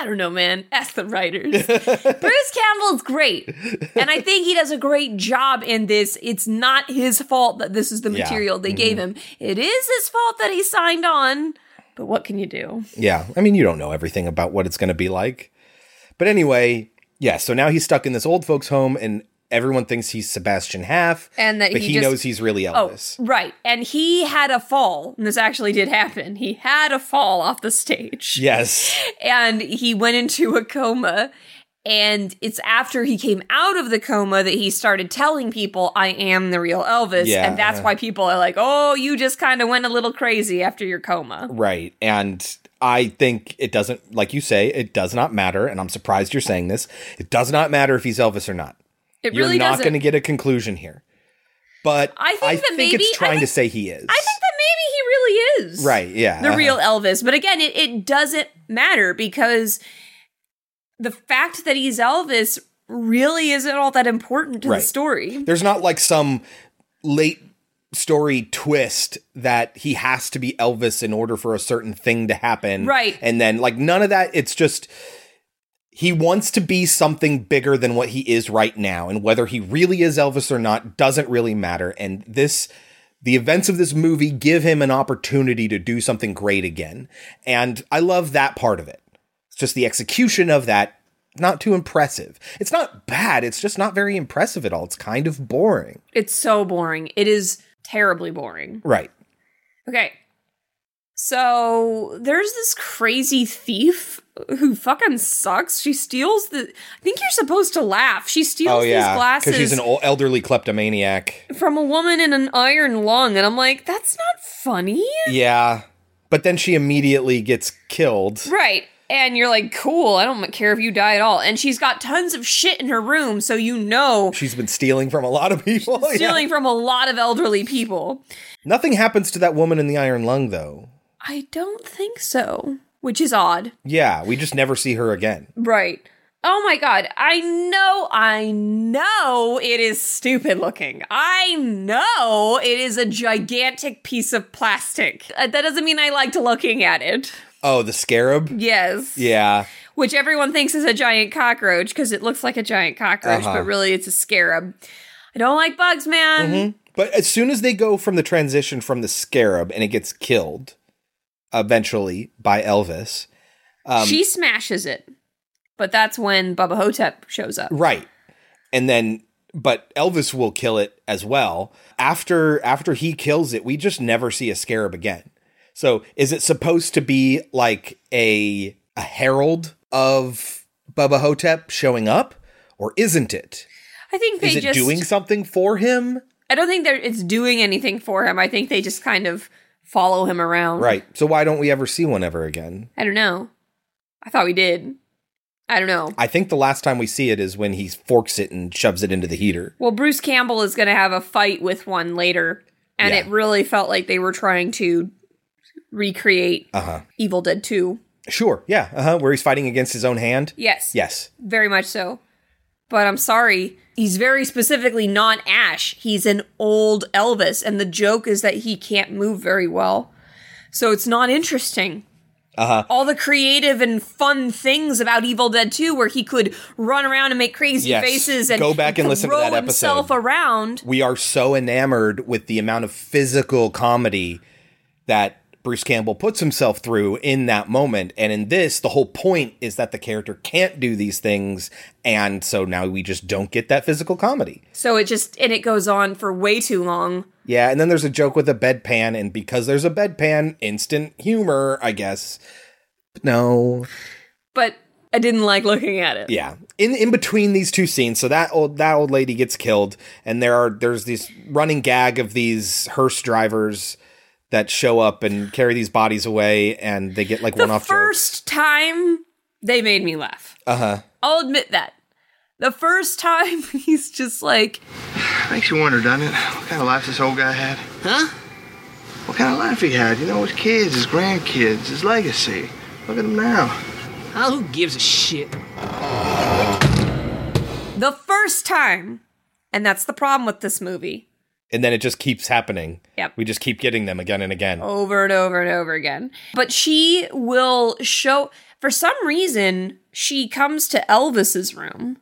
I don't know, man. <laughs> Ask the writers. <laughs> Bruce Campbell's great. And I think he does a great job in this. It's not his fault that this is the Yeah. material they gave mm-hmm. him. It is his fault that he signed on. But what can you do? Yeah, I mean, you don't know everything about what it's going to be like. But anyway, yeah, so now he's stuck in this old folks' home, and everyone thinks he's Sebastian Haff, And that but he he, just- knows he's really oh, Elvis. Oh, right. And he had a fall. And this actually did happen. He had a fall off the stage. Yes. <laughs> and he went into a coma. And it's after he came out of the coma that he started telling people, I am the real Elvis. Yeah. And that's why people are like, oh, you just kind of went a little crazy after your coma. Right. And I think it doesn't, like you say, it does not matter. And I'm surprised you're saying this. It does not matter if he's Elvis or not. It you're really not going to get a conclusion here. But I think that maybe- it's trying I to say he is. I think that maybe he really is. Right, yeah, The uh-huh. real Elvis. But again, it, it doesn't matter because the fact that he's Elvis really isn't all that important to Right. the story. There's not like some late story twist that he has to be Elvis in order for a certain thing to happen. Right. And then like none of that. It's just he wants to be something bigger than what he is right now. And whether he really is Elvis or not doesn't really matter. And this the events of this movie give him an opportunity to do something great again. And I love that part of it. It's just the execution of that not too impressive. It's not bad, it's just not very impressive at all. It's kind of boring. It's so boring. It is terribly boring. Right. Okay. So there's this crazy thief who fucking sucks. She steals the. I think you're supposed to laugh. She steals oh these glasses because she's an old, elderly kleptomaniac. from a woman in an iron lung, and I'm like, that's not funny, Yeah, but then she immediately gets killed. right? And you're like, cool. I don't care if you die at all. And she's got tons of shit in her room, so you know She's been stealing from a lot of people. <laughs> Yeah. stealing from a lot of elderly people. Nothing happens to that woman in the iron lung, though. I don't think so, which is odd. Yeah, we just never see her again. Right. Oh my god. I know, I know it is stupid looking. I know it is a gigantic piece of plastic. Uh, that doesn't mean I liked looking at it. Oh, the scarab. Yes. Yeah, Which everyone thinks is a giant cockroach because it looks like a giant cockroach, Uh-huh. but really it's a scarab. I don't like bugs, man. Mhm. But as soon as they go from the transition from the scarab and it gets killed, eventually by Elvis. Um, she smashes it. But that's when Bubba Ho-Tep shows up. Right. And then but Elvis will kill it as well. After after he kills it, we just never see a scarab again. So is it supposed to be like a a herald of Bubba Ho-Tep showing up? Or isn't it? I think they Is it just doing something for him? I don't think that it's doing anything for him. I think they just kind of follow him around. Right. So why don't we ever see one ever again? I don't know. I thought we did. I don't know. I think the last time we see it is when he forks it and shoves it into the heater. Well, Bruce Campbell is going to have a fight with one later, and Yeah. it really felt like they were trying to recreate Uh-huh. Evil Dead 2. Sure. Yeah. Uh-huh. Where he's fighting against his own hand. Yes. Yes. Very much so. But I'm sorry, he's very specifically not Ash. He's an old Elvis, and the joke is that he can't move very well. So it's not interesting. Uh-huh. All the creative and fun things about Evil Dead 2, where he could run around and make crazy Yes. faces and Go back and listen to that himself episode. around. We are so enamored with the amount of physical comedy that Bruce Campbell puts himself through in that moment. And in this, the whole point is that the character can't do these things. And so now we just don't get that physical comedy. So it just and it goes on for way too long. Yeah. And then there's a joke with a bedpan. And because there's a bedpan, instant humor, I guess. No. But I didn't like looking at it. Yeah. In in between these two scenes, so that old that old lady gets killed, and there are there's this running gag of these hearse drivers that show up and carry these bodies away, and they get like one off jokes. First time they made me laugh. Uh huh. I'll admit that. The first time <laughs> he's just like, Makes you wonder, doesn't it? What kind of life this old guy had? Huh? What kind of life he had? You know, his kids, his grandkids, his legacy. Look at him now. Oh, who gives a shit? The first time. And that's the problem with this movie. And then it just keeps happening. Yep. We just keep getting them again and again. over and over and over again. But she will show, for some reason, she comes to Elvis's room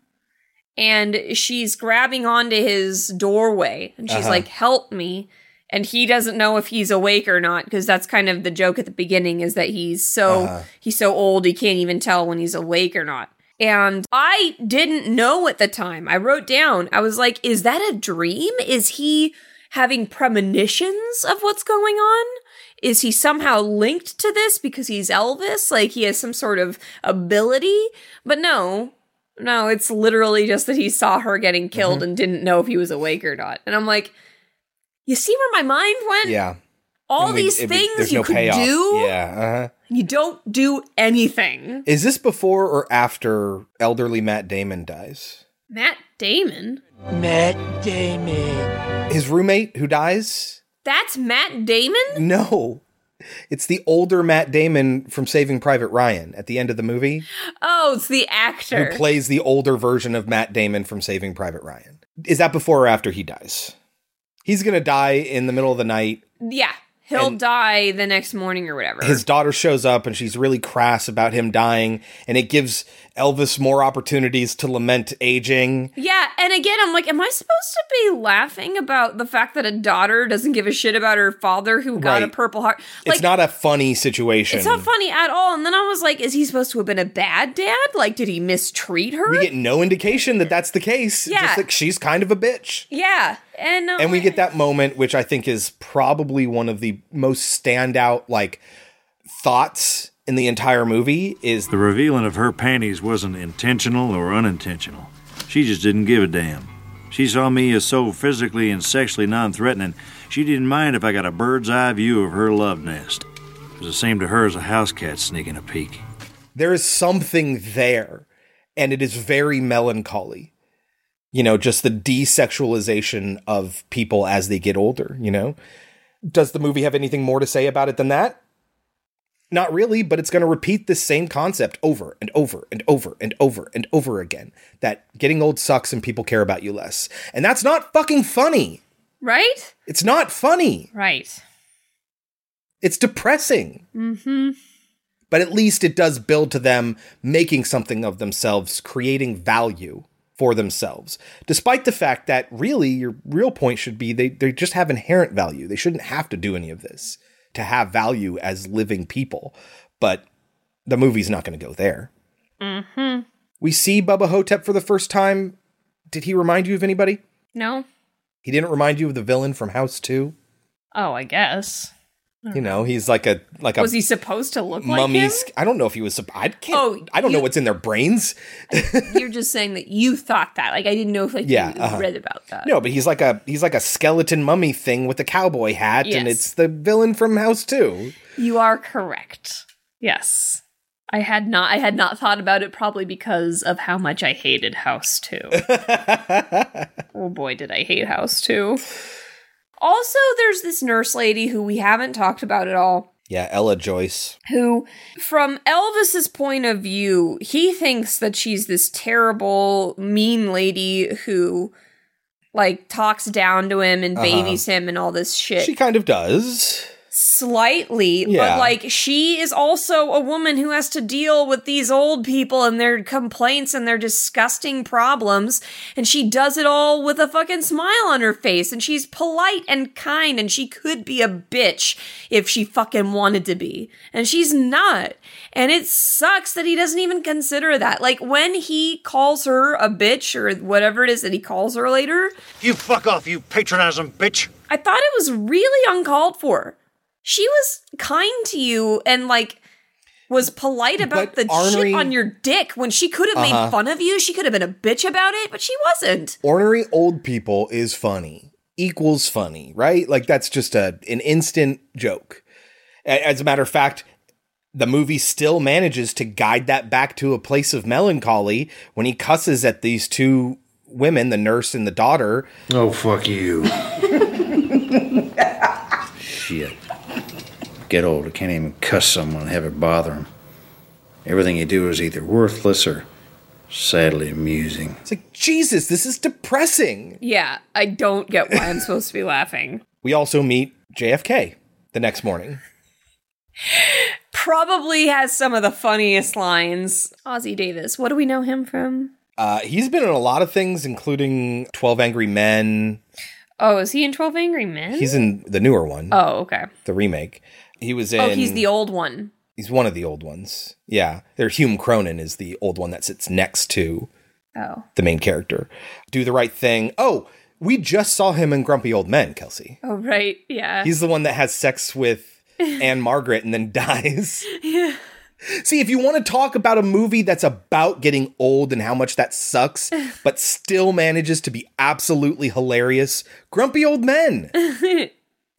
and she's grabbing onto his doorway and she's Uh-huh. like, help me. And he doesn't know if he's awake or not because that's kind of the joke at the beginning is that he's so Uh-huh. he's so old he can't even tell when he's awake or not. And I didn't know at the time. I wrote down, I was like, is that a dream? Is he having premonitions of what's going on? Is he somehow linked to this because he's Elvis? Like he has some sort of ability? But no, no, it's literally just that he saw her getting killed Mhm. and didn't know if he was awake or not. And I'm like, you see where my mind went? Yeah. All we- these it- things you no could payoff. do, Yeah. Uh-huh. You don't do anything. Is this before or after elderly Matt Damon dies? Matt Damon? Matt Damon. His roommate who dies? That's Matt Damon? No. It's the older Matt Damon from Saving Private Ryan at the end of the movie Oh, it's the actor. who plays the older version of Matt Damon from Saving Private Ryan. Is that before or after he dies? He's going to die in the middle of the night. yeah, he'll die the next morning or whatever. His daughter shows up and she's really crass about him dying, and it gives Elvis more opportunities to lament aging. yeah, and again, I'm like, am I supposed to be laughing about the fact that a daughter doesn't give a shit about her father who got a Purple Heart? Like, it's not a funny situation. It's not funny at all. And then I was like, is he supposed to have been a bad dad? Like, did he mistreat her? We get no indication that that's the case. Yeah. Just that she's kind of a bitch. yeah. And, uh, and we get that moment, which I think is probably one of the most standout like thoughts in the entire movie is The revealing of her panties wasn't intentional or unintentional. She just didn't give a damn. She saw me as so physically and sexually non threatening, she didn't mind if I got a bird's eye view of her love nest. It was the same to her as a house cat sneaking a peek. there is something there, and it is very melancholy. You know, just the desexualization of people as they get older. You know, does the movie have anything more to say about it than that? Not really, but it's going to repeat this same concept over and over and over and over and over again. That getting old sucks and people care about you less. And that's not fucking funny. right? It's not funny. Right. It's depressing. Mm-hmm. But at least it does build to them making something of themselves, creating value for themselves. Despite the fact that really your real point should be they, they just have inherent value. They shouldn't have to do any of this to have value as living people. But the movie's not going to go there. Mm-hmm. We see Bubba Ho-Tep for the first time. Did he remind you of anybody? No? He didn't remind you of the villain from House 2? Oh, I guess. You know, he's like a like a Was he supposed to look like mummy. him? I don't know if he was. I can't. Oh, I don't know what's in their brains. <laughs> You're just saying that you thought that. Like, I didn't know if like Yeah, you uh-huh. read about that. No, but he's like a he's like a skeleton mummy thing with a cowboy hat, and it's the villain from House Two. You are correct. Yes. I had not I had not thought about it probably because of how much I hated House 2. <laughs> oh boy, did I hate House 2. Also, there's this nurse lady who we haven't talked about at all. Yeah, Ella Joyce. Who, from Elvis's point of view, he thinks that she's this terrible, mean lady who, like, talks down to him and Uh-huh. babies him and all this shit She kind of does. Slightly, Yeah. but like she is also a woman who has to deal with these old people and their complaints and their disgusting problems. And she does it all with a fucking smile on her face. And she's polite and kind. And she could be a bitch if she fucking wanted to be. And she's not. And it sucks that he doesn't even consider that. Like when he calls her a bitch or whatever it is that he calls her later, You fuck off, you patronizing bitch. I thought it was really uncalled for. She was kind to you and like was polite about the ornery- shit on your dick when she could have Uh-huh. made fun of you. She could have been a bitch about it, but she wasn't. Ornery old people is funny. Equals funny, right? Like that's just a an instant joke. As a matter of fact, the movie still manages to guide that back to a place of melancholy when he cusses at these two women, the nurse and the daughter. Oh, fuck you. <laughs> Shit. Get old, I can't even cuss someone and have it bother him. Everything you do is either worthless or Sadly amusing. It's like, Jesus, this is depressing. Yeah, I don't get why I'm supposed to be laughing. <laughs> We also meet JFK the next morning. Probably has some of the funniest lines. Ossie Davis. What do we know him from? Uh, he's been in a lot of things, including 12 Angry Men. Oh, is he in 12 Angry Men? He's in the newer one, Oh, okay. the remake. He was in. Oh, he's the old one. He's one of the old ones. Yeah. There's Hume Cronyn is the old one that sits next to Oh. the main character. Do the right thing. Oh, we just saw him in Grumpy Old Men, Kelsey. Oh, right. Yeah. He's the one that has sex with <laughs> Ann-Margret and then dies. <laughs> yeah. See, if you want to talk about a movie that's about getting old and how much that sucks, <laughs> but still manages to be absolutely hilarious, Grumpy Old Men.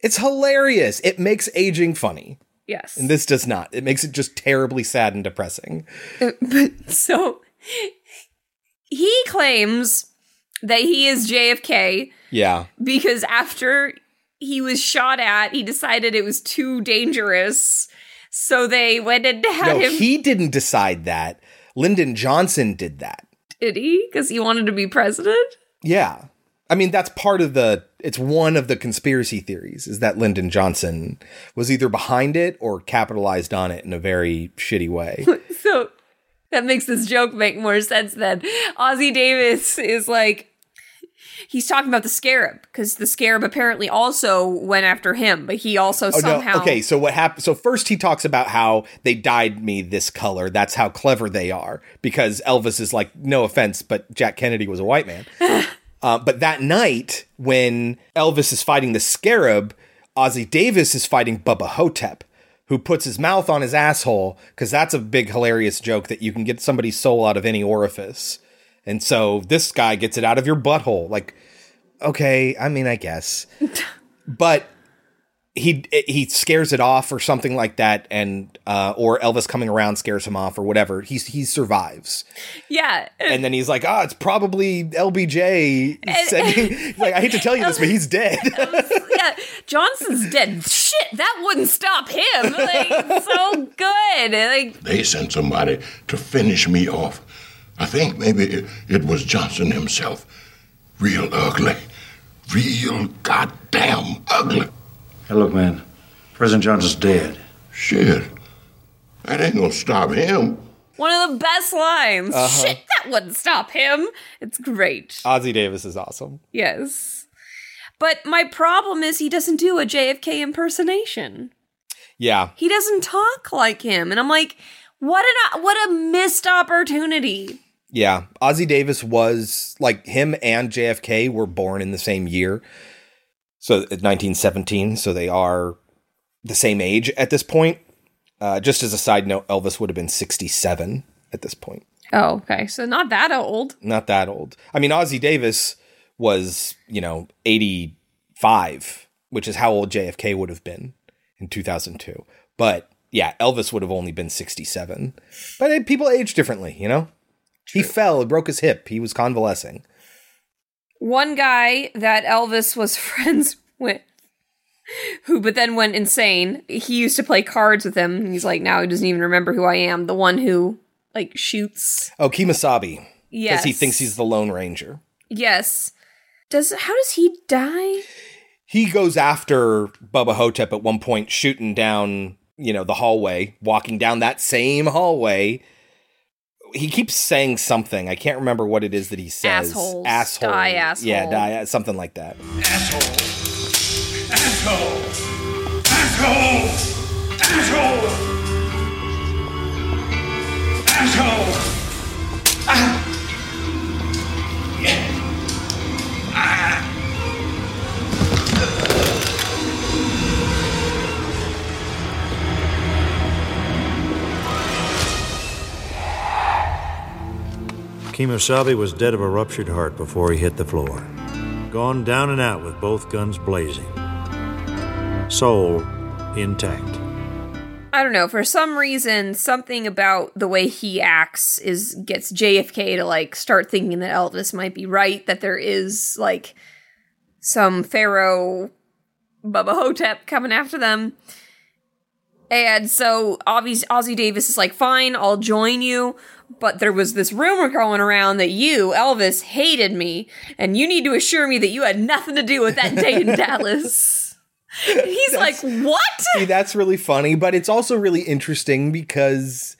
It's hilarious. It makes aging funny. yes. And this does not. It makes it just terribly sad and depressing. Uh, but so he claims that he is JFK Yeah. because after he was shot at, he decided it was too dangerous. So they went and had No, him. he didn't decide that. Lyndon Johnson did that. did he? Because he wanted to be president? Yeah. I mean, that's part of the, it's one of the conspiracy theories is that Lyndon Johnson was either behind it or capitalized on it in a very shitty way. <laughs> So that makes this joke make more sense then. Ossie Davis is like, he's talking about the scarab because the scarab apparently also went after him, but he also Oh, somehow. no. Okay, so what happened? So first he talks about how they dyed me this color. That's how clever they are. Because Elvis is like, no offense, but Jack Kennedy was a white man. <laughs> uh, but that night, when Elvis is fighting the scarab, Ossie Davis is fighting Bubba Ho-Tep, who puts his mouth on his asshole. Because that's a big hilarious joke that you can get somebody's soul out of any orifice. And so this guy gets it out of your butthole. Like, okay, I mean, I guess. <laughs> but he he scares it off or something like that and uh or Elvis coming around scares him off or whatever he's he survives Yeah. and then he's like ah it's probably LBJ sending <laughs> <laughs> like I hate to tell you this but he's dead <laughs> yeah, Johnson's dead. Shit, that wouldn't stop him. Like, so good. Like, They sent somebody to finish me off. I think maybe it, it was Johnson himself. Real ugly. Real goddamn ugly. Hey, look, man. President Johnson's dead. Shit. That ain't gonna stop him. one of the best lines. Uh-huh. Shit, that wouldn't stop him. It's great. Ossie Davis is awesome Yes. But my problem is he doesn't do a JFK impersonation. yeah He doesn't talk like him. And I'm like, what an what a missed opportunity. yeah Ossie Davis was like him and JFK were born in the same year so 1917 so they are the same age at this point uh just as a side note Elvis would have been 67 at this point Oh, okay. So not that old. not that old. I mean, Ossie Davis was, you know, 85, which is how old JFK would have been in 2002. But yeah, Elvis would have only been 67. But eh, people age differently, you know? He fell, broke his hip, he was convalescing. One guy that Elvis was <laughs> friends with, who but then went insane. He used to play cards with him. He's like, now he doesn't even remember who I am. The one who like shoots. Oh, Kemosabe. Because Yes. he thinks he's the Lone Ranger. Yes. Does how does he die? He goes after Bubba Ho-Tep at one point, shooting down, you know, the hallway, walking down that same hallway. He keeps saying something. I can't remember what it is that he says. Assholes. Asshole. Die, asshole. Yeah, die, something like that. Asshole! Asshole! Asshole! Asshole! Ah! Yeah. Kemosabe was dead of a ruptured heart before he hit the floor. Gone down and out with both guns blazing. Soul intact. I don't know. For some reason, something about the way he acts is gets JFK to like start thinking that Elvis might be right. That there is like some pharaoh Bubba Ho-Tep coming after them. And so Ossie, Ossie Davis is like, fine, I'll join you. But there was this rumor going around that you, Elvis, hated me, and you need to assure me that you had nothing to do with that day in <laughs> Dallas. And He's like, what? See, that's really funny, but it's also really interesting because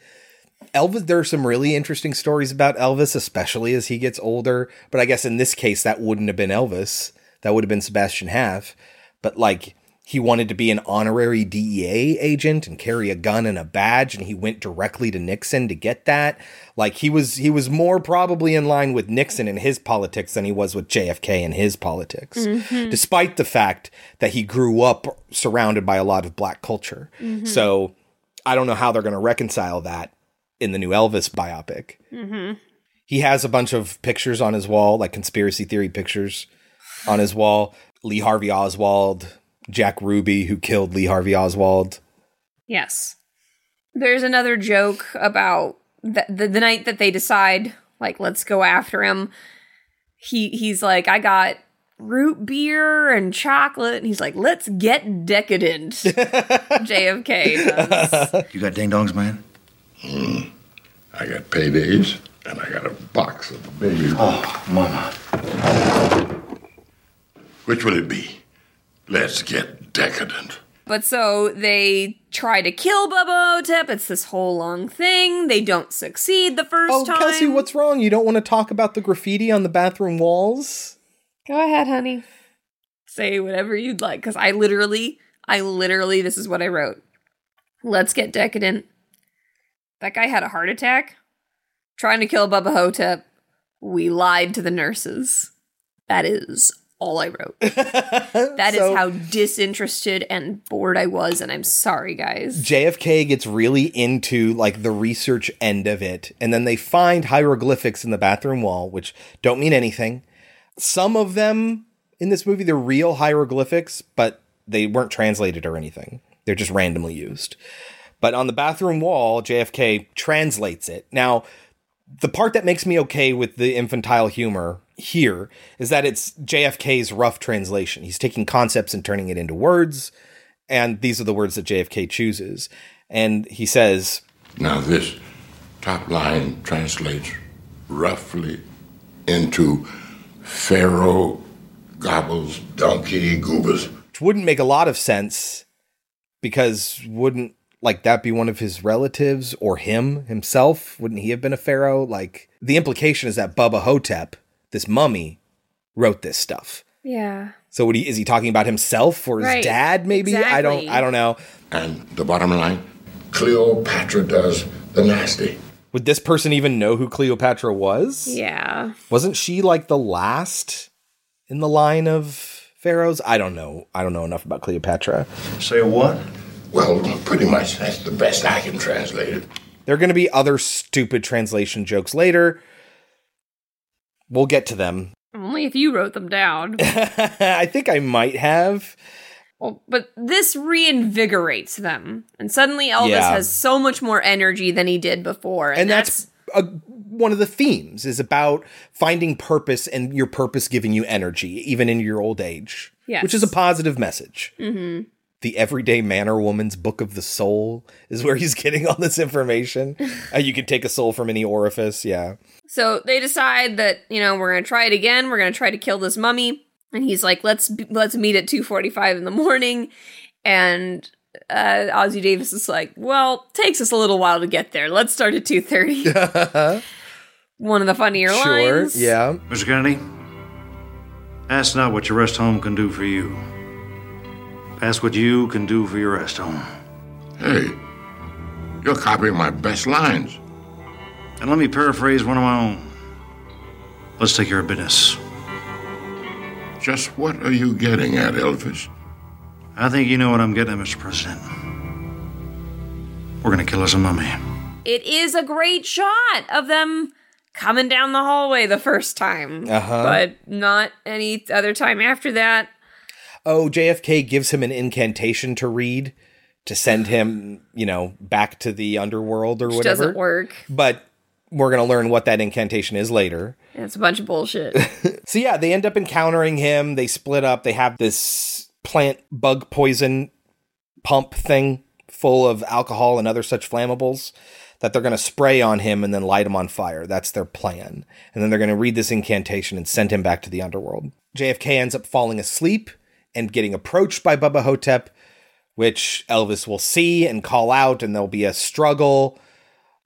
Elvis, there are some really interesting stories about Elvis, especially as he gets older. But I guess in this case, that wouldn't have been Elvis. That would have been Sebastian Haff. But like, he wanted to be an honorary DEA agent and carry a gun and a badge, and he went directly to Nixon to get that. Like he was, he was more probably in line with Nixon and his politics than he was with JFK and his politics, Mhm. despite the fact that he grew up surrounded by a lot of black culture. Mhm. So I don't know how they're going to reconcile that in the new Elvis biopic. Mm-hmm. He has a bunch of pictures on his wall, like conspiracy theory pictures on his wall. Lee Harvey Oswald, Jack Ruby, who killed Lee Harvey Oswald. Yes. There's another joke about the, the the night that they decide, like, let's go after him. He he's like, I got root beer and chocolate, and he's like, let's get decadent. <laughs> JFK does. You got ding dongs, man? Hmm. I got paydays, and I got a box of baby. Oh, mama. Which will it be? Let's get decadent. But so they try to kill Bubba Ho-Tep. It's this whole long thing. They don't succeed the first Oh, time. Kelsey, what's wrong? You don't want to talk about the graffiti on the bathroom walls? Go ahead, honey. Say whatever you'd like, because I literally, I literally, this is what I wrote. Let's get decadent. That guy had a heart attack trying to kill Bubba Ho-Tep. We lied to the nurses. That is all I wrote. <laughs> That is So- how disinterested and bored I was, and I'm sorry, guys. JFK gets really into like the research end of it, and then they find hieroglyphics in the bathroom wall, which don't mean anything. Some of them in this movie, they're real hieroglyphics, but they weren't translated or anything. They're just randomly used. But on the bathroom wall, JFK translates it. Now, the part that makes me okay with the infantile humor here is that it's JFK's rough translation. He's taking concepts and turning it into words, and these are the words that JFK chooses. And he says, Now, this top line translates roughly into Pharaoh gobbles donkey goobers. which wouldn't make a lot of sense because wouldn't like that be one of his relatives or him himself? Wouldn't he have been a pharaoh? Like the implication is that Bubba Ho-Tep, this mummy, wrote this stuff. Yeah. So would he is he talking about himself or his Right. dad maybe? I don't I don't know. And the bottom line Cleopatra does the nasty. Would this person even know who Cleopatra was? Yeah. Wasn't she like the last in the line of pharaohs? I don't know. I don't know enough about Cleopatra. Say what? Well, pretty much that's the best I can translate it. There are going to be other stupid translation jokes later. We'll get to them. Only if you wrote them down. <laughs> I think I might have. Well, but this reinvigorates them. And suddenly Elvis Yeah. has so much more energy than he did before. And, And that's, a, one of the themes is about finding purpose and your purpose giving you energy, even in your old age, Yes. which is a positive message. hmm The Everyday Man or Woman's Book of the Soul is where he's <laughs> getting all this information. <laughs> uh, you can take a soul from any orifice. Yeah. So they decide that, you know, we're going to try it again. We're going to try to kill this mummy. And he's like, let's let's meet at 2:45 in the morning. And uh Ossie Davis is like, well, takes us a little while to get there. Let's start at 2:30. <laughs> One of the funnier lines. Yeah. Mr. Kennedy, ask not what your rest home can do for you. Ask what you can do for your rest home. Hey, you're copying my best lines. And let me paraphrase one of my own. Let's take care of business. Just what are you getting at, Elvis? I think you know what I'm getting at, Mr. President. We're gonna kill us a mummy. It is a great shot of them coming down the hallway the first time. Uh-huh. But not any other time after that. Oh, JFK gives him an incantation to read to send him, you know, back to the underworld or Which whatever. doesn't work. But we're going to learn what that incantation is later. It's a bunch of bullshit. <laughs> So yeah, they end up encountering him. They split up. They have this plant bug poison pump thing full of alcohol and other such flammables that they're going to spray on him and then light him on fire. That's their plan. And then they're going to read this incantation and send him back to the underworld. JFK ends up falling asleep and getting approached by Bubba Ho-Tep, which Elvis will see and call out, and there'll be a struggle.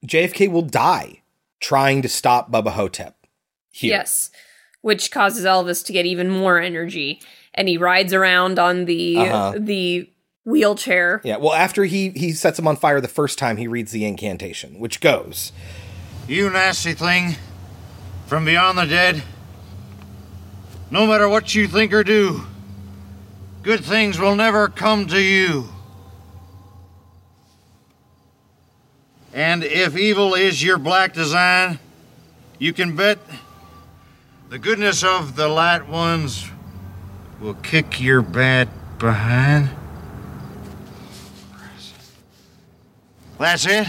JFK will die trying to stop Bubba Ho-Tep. Here. Yes. Which causes Elvis to get even more energy. And he rides around on the Uh-huh. the wheelchair. Yeah, well, after he he sets him on fire the first time, he reads the incantation, which goes, You nasty thing from beyond the dead. No matter what you think or do, good things will never come to you. And if evil is your black design, you can bet the goodness of the light ones will kick your bad behind. That's it?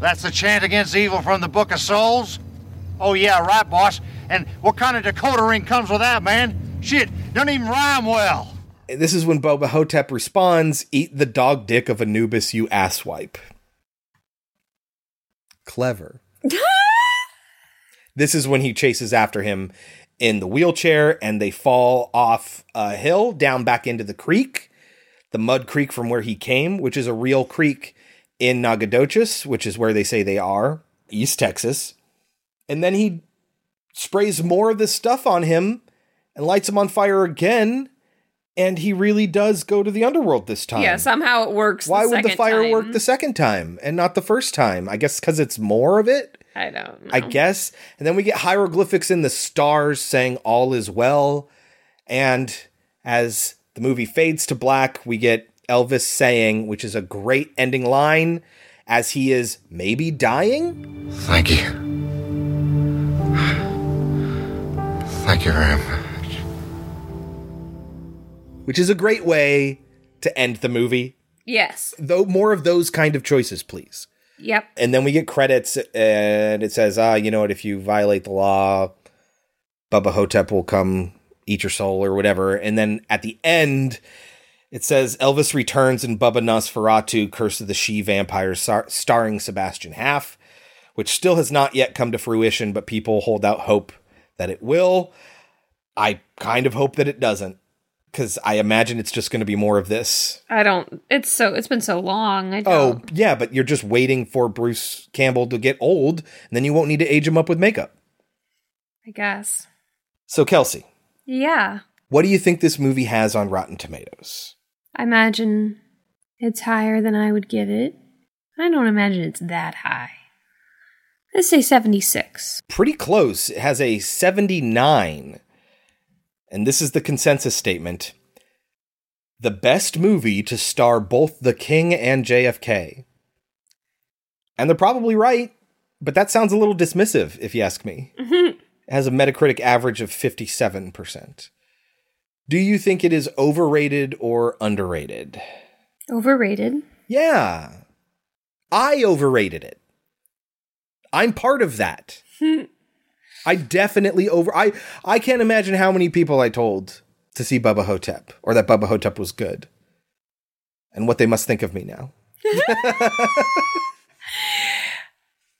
That's the chant against evil from the Book of Souls? Oh, yeah, right, boss. And what kind of decoder ring comes with that, man? Shit, doesn't even rhyme well. This is when Bubba Ho-Tep responds, Eat the dog dick of Anubis, you asswipe. Clever. <laughs> this is when he chases after him in the wheelchair and they fall off a hill down back into the creek, the mud creek from where he came, which is a real creek in Nacogdoches, which is where they say they are, East Texas. And then he sprays more of this stuff on him and lights him on fire again. And he really does go to the underworld this time. Yeah, somehow it works. Why would the fire time. work the second time and not the first time? I guess because it's more of it. I don't know. I guess. And then we get hieroglyphics in the stars saying all is well. And as the movie fades to black, we get Elvis saying, which is a great ending line, as he is maybe dying. Thank you. Thank you very much. Which is a great way to end the movie. Yes. Though more of those kind of choices, please. Yep. And then we get credits, and it says, ah, you know what, if you violate the law, Bubba Ho-Tep will come eat your soul or whatever. And then at the end, it says Elvis returns in Bubba Nosferatu, Curse of the She Vampires, star- starring Sebastian Haff, which still has not yet come to fruition, but people hold out hope that it will. I kind of hope that it doesn't, because I imagine it's just going to be more of this. I don't. It's so. It's been so long. I oh, don't. Oh, yeah, but you're just waiting for Bruce Campbell to get old, and then you won't need to age him up with makeup. I guess. So, Kelsey, Yeah. what do you think this movie has on Rotten Tomatoes? I imagine it's higher than I would give it. I don't imagine it's that high. Let's say 76. Pretty close. It has a 79. And this is the consensus statement the best movie to star both the King and JFK. And they're probably right, but that sounds a little dismissive, if you ask me. Mm-hmm. It has a Metacritic average of 57%. Do you think it is overrated or underrated? Overrated. Yeah. I overrated it. I'm part of that. <laughs> I definitely over I I can't imagine how many people I told to see Bubba Ho-Tep or that Bubba Ho-Tep was good. And what they must think of me now. <laughs>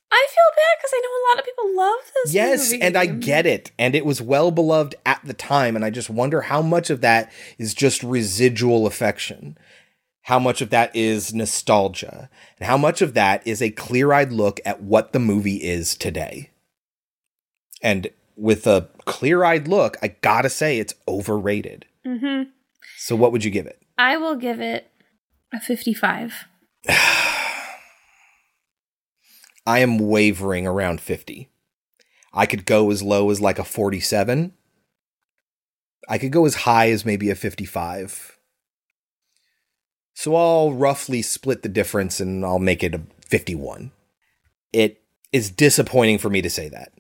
I feel bad because I know a lot of people love this Yes, movie. and I get it. And it was well beloved at the time. And I just wonder how much of that is just residual affection. How much of that is nostalgia. And how much of that is a clear eyed look at what the movie is today. And with a clear eyed look, I gotta say it's overrated. hmm So what would you give it? I will give it a 55. <sighs> I am wavering around 50. I could go as low as like a 47. I could go as high as maybe a 55. So I'll roughly split the difference and I'll make it a 51. It is disappointing for me to say that.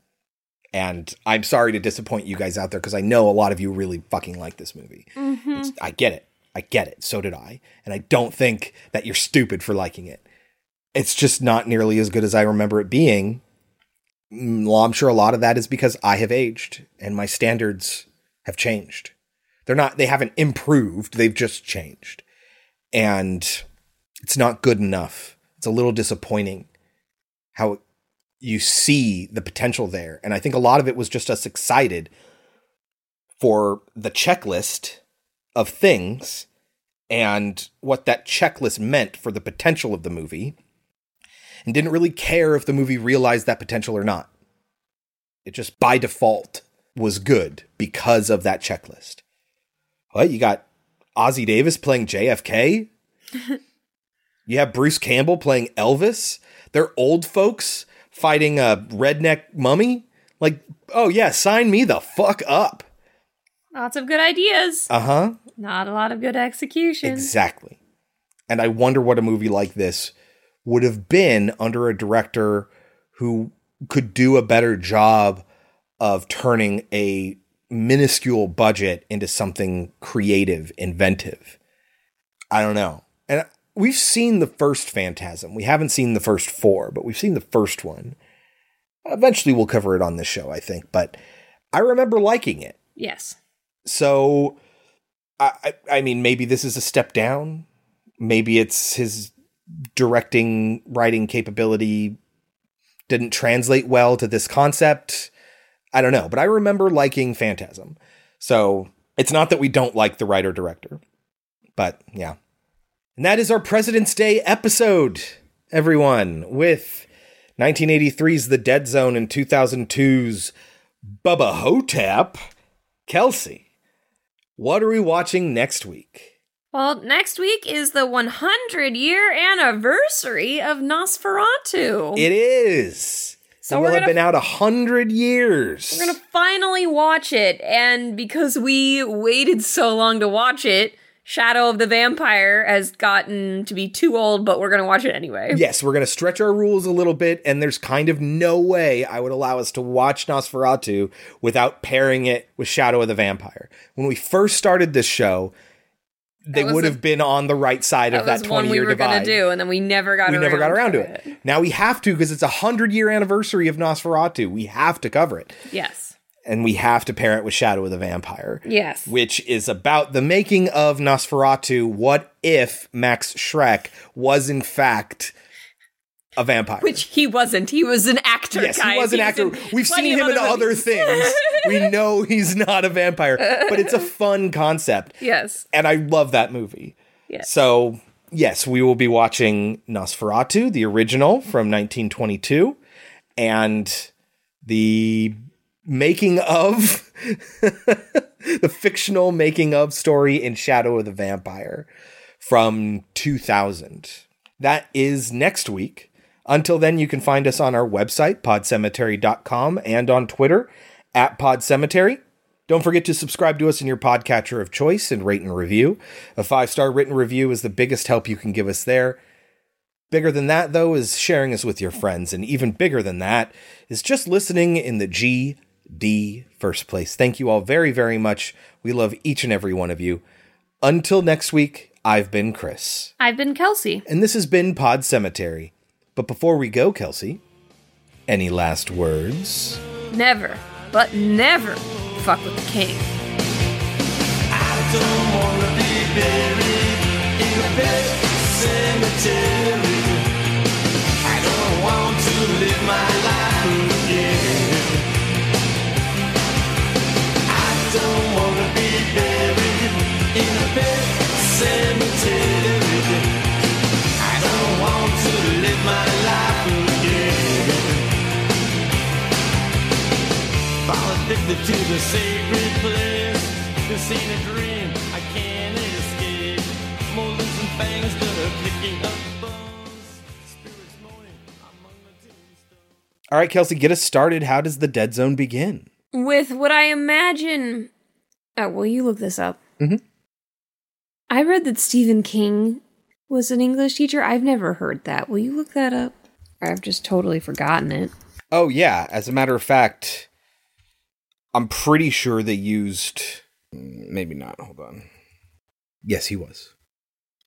And I'm sorry to disappoint you guys out there because I know a lot of you really fucking like this movie. It's- I get it. I get it. So did I. And I don't think that you're stupid for liking it. It's just not nearly as good as I remember it being. Mm, Well, I'm sure a lot of that is because I have aged and my standards have changed. They're not, they haven't improved, they've just changed. and it's not good enough. It's a little disappointing how you see the potential there. And I think a lot of it was just us excited for the checklist of things and what that checklist meant for the potential of the movie, and didn't really care if the movie realized that potential or not. It just by default was good because of that checklist. What? You got Ossie Davis playing JFK? <laughs> you have Bruce Campbell playing Elvis? They're old folks fighting a redneck mummy? Like, oh yeah, sign me the fuck up. Lots of good ideas. Uh huh. Not a lot of good execution. Exactly. And I wonder what a movie like this would have been under a director who could do a better job of turning a minuscule budget into something creative, inventive. I don't know. We've seen the first Phantasm. We haven't seen the first four, but we've seen the first one. Eventually we'll cover it on this show, I think, but I remember liking it. Yes. So I, I I mean maybe this is a step down. Maybe it's his directing writing capability didn't translate well to this concept. I don't know, but I remember liking Phantasm. So it's not that we don't like the writer director, but yeah. And that is our President's Day episode, everyone, with 1983's The Dead Zone and 2002's Bubba Ho-Tep. Kelsey, what are we watching next week? Well, next week is the 100 year anniversary of Nosferatu. It is. So we'll have been out a hundred years. We're gonna finally watch it, and because we waited so long to watch it, Shadow of the Vampire has gotten to be too old, but we're gonna watch it anyway. Yes, we're going to stretch our rules a little bit, and there's kind of no way I would allow us to watch Nosferatu without pairing it with Shadow of the Vampire. When we first started this show, they would have been on the right side That of that was 20 one we year were divide. gonna do, and then we never got we around never got around to it. it. Now we have to because it's a hundred year anniversary of Nosferatu. We have to cover it, Yes. And we have to pair it with Shadow of the Vampire. Yes. which is about the making of Nosferatu. What if Max Schreck was in fact a vampire? Which he wasn't. He was an actor. yes, guys. he was an He's actor. We've seen him in other things. <laughs> we know he's not a vampire, but it's a <laughs> fun concept. Yes. And I love that movie. Yes. So, yes, we will be watching Nosferatu, the original from 1922, and the making of <laughs> the fictional making of story in Shadow of the Vampire from 2000. That is next week. Until then, you can find us on our website, podcemetery.com, and on Twitter at podcemetery. Don't forget to subscribe to us in your podcatcher of choice and rate and review. A five star written review is the biggest help you can give us there. Bigger than that, though, is sharing us with your friends. And even bigger than that is just listening in the GD first place. Thank you all very, very much. We love each and every one of you. Until next week, I've been Chris. I've been Kelsey. And this has been Pod Cemetery. But before we go, Kelsey, any last words? Never, but never fuck with the king. cemetery. Fall addicted to the sacred place. This ain't a dream. I can't escape. Molars and fangs that are picking up bones. Spirits moaning among the tombstones. All right, Kelsey, get us started. How does the dead zone begin? With what I imagine. Oh, will you look this up? Mhm. I read that Stephen King was an English teacher. I've never heard that. Will you look that up? I've just totally forgotten it. Oh, yeah. As a matter of fact, I'm pretty sure they used. Maybe not. Hold on. Yes, he was.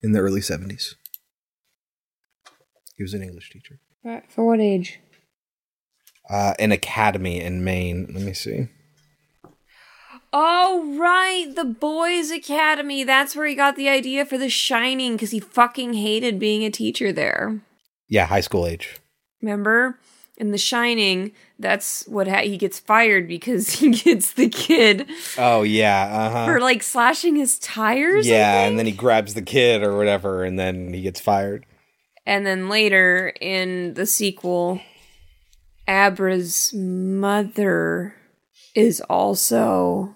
In the early 70s. He was an English teacher. Uh, For what age? Uh, an academy in Maine. Let me see. Oh, right. The Boys Academy. That's where he got the idea for The Shining because he fucking hated being a teacher there. Yeah, high school age. Remember? In The Shining, that's what ha- he gets fired because <laughs> he gets the kid Oh yeah, uh huh. for like slashing his tires. Yeah, and then he grabs the kid or whatever, and then he gets fired. And then later in the sequel, Abra's mother is also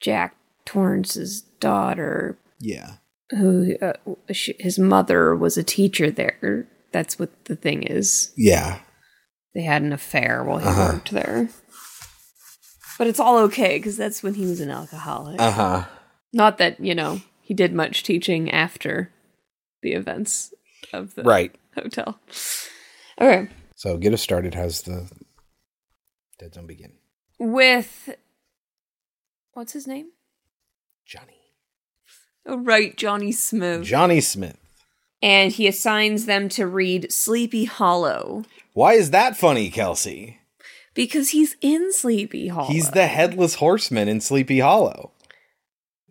Jack Torrance's daughter, Yeah. who uh, sh his mother was a teacher there. That's what the thing is. Yeah. They had an affair while he Uh-huh. worked there. But it's all okay because that's when he was an alcoholic. Uh huh. Not that, you know, he did much teaching after the events of the Right. hotel. Okay. So get us started. How's the Dead Zone begin? With what's his name? Johnny. Oh right, Johnny Smith. Johnny Smith. And he assigns them to read Sleepy Hollow Why is that funny, Kelsey? because he's in Sleepy Hollow. He's the headless horseman in Sleepy Hollow.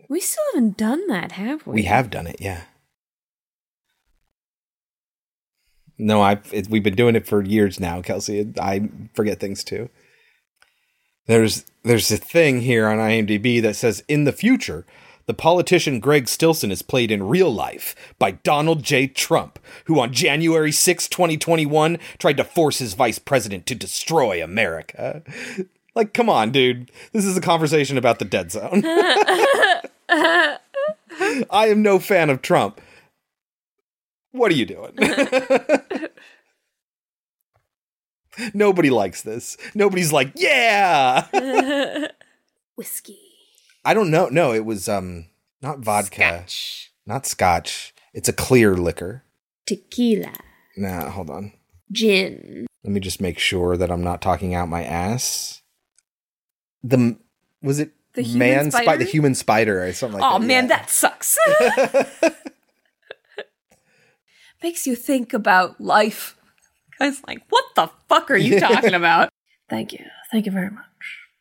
We still haven't done that, have we? We have done it, yeah. No, I we've been doing it for years now, Kelsey. I forget things too. There's there's a thing here on IMDb that says in the future, the politician Greg Stillson is played in real life by Donald J. Trump, who on January 6, 2021 tried to force his vice president to destroy America. Like, come on, dude. This is a conversation about the dead zone. <laughs> I am no fan of Trump. What are you doing? <laughs> Nobody likes this. Nobody's like, yeah. <laughs> Whiskey. I don't know. No, it was um not vodka. Not scotch. It's a clear liquor. Tequila. Nah, hold on. Gin. Let me just make sure that I'm not talking out my ass. The was it The human man spider? spider? the human spider or something like oh that. Oh man, yeah. that sucks. <laughs> <laughs> Makes you think about life. I was like, what the fuck are you talking <laughs> about? Thank you. Thank you very much.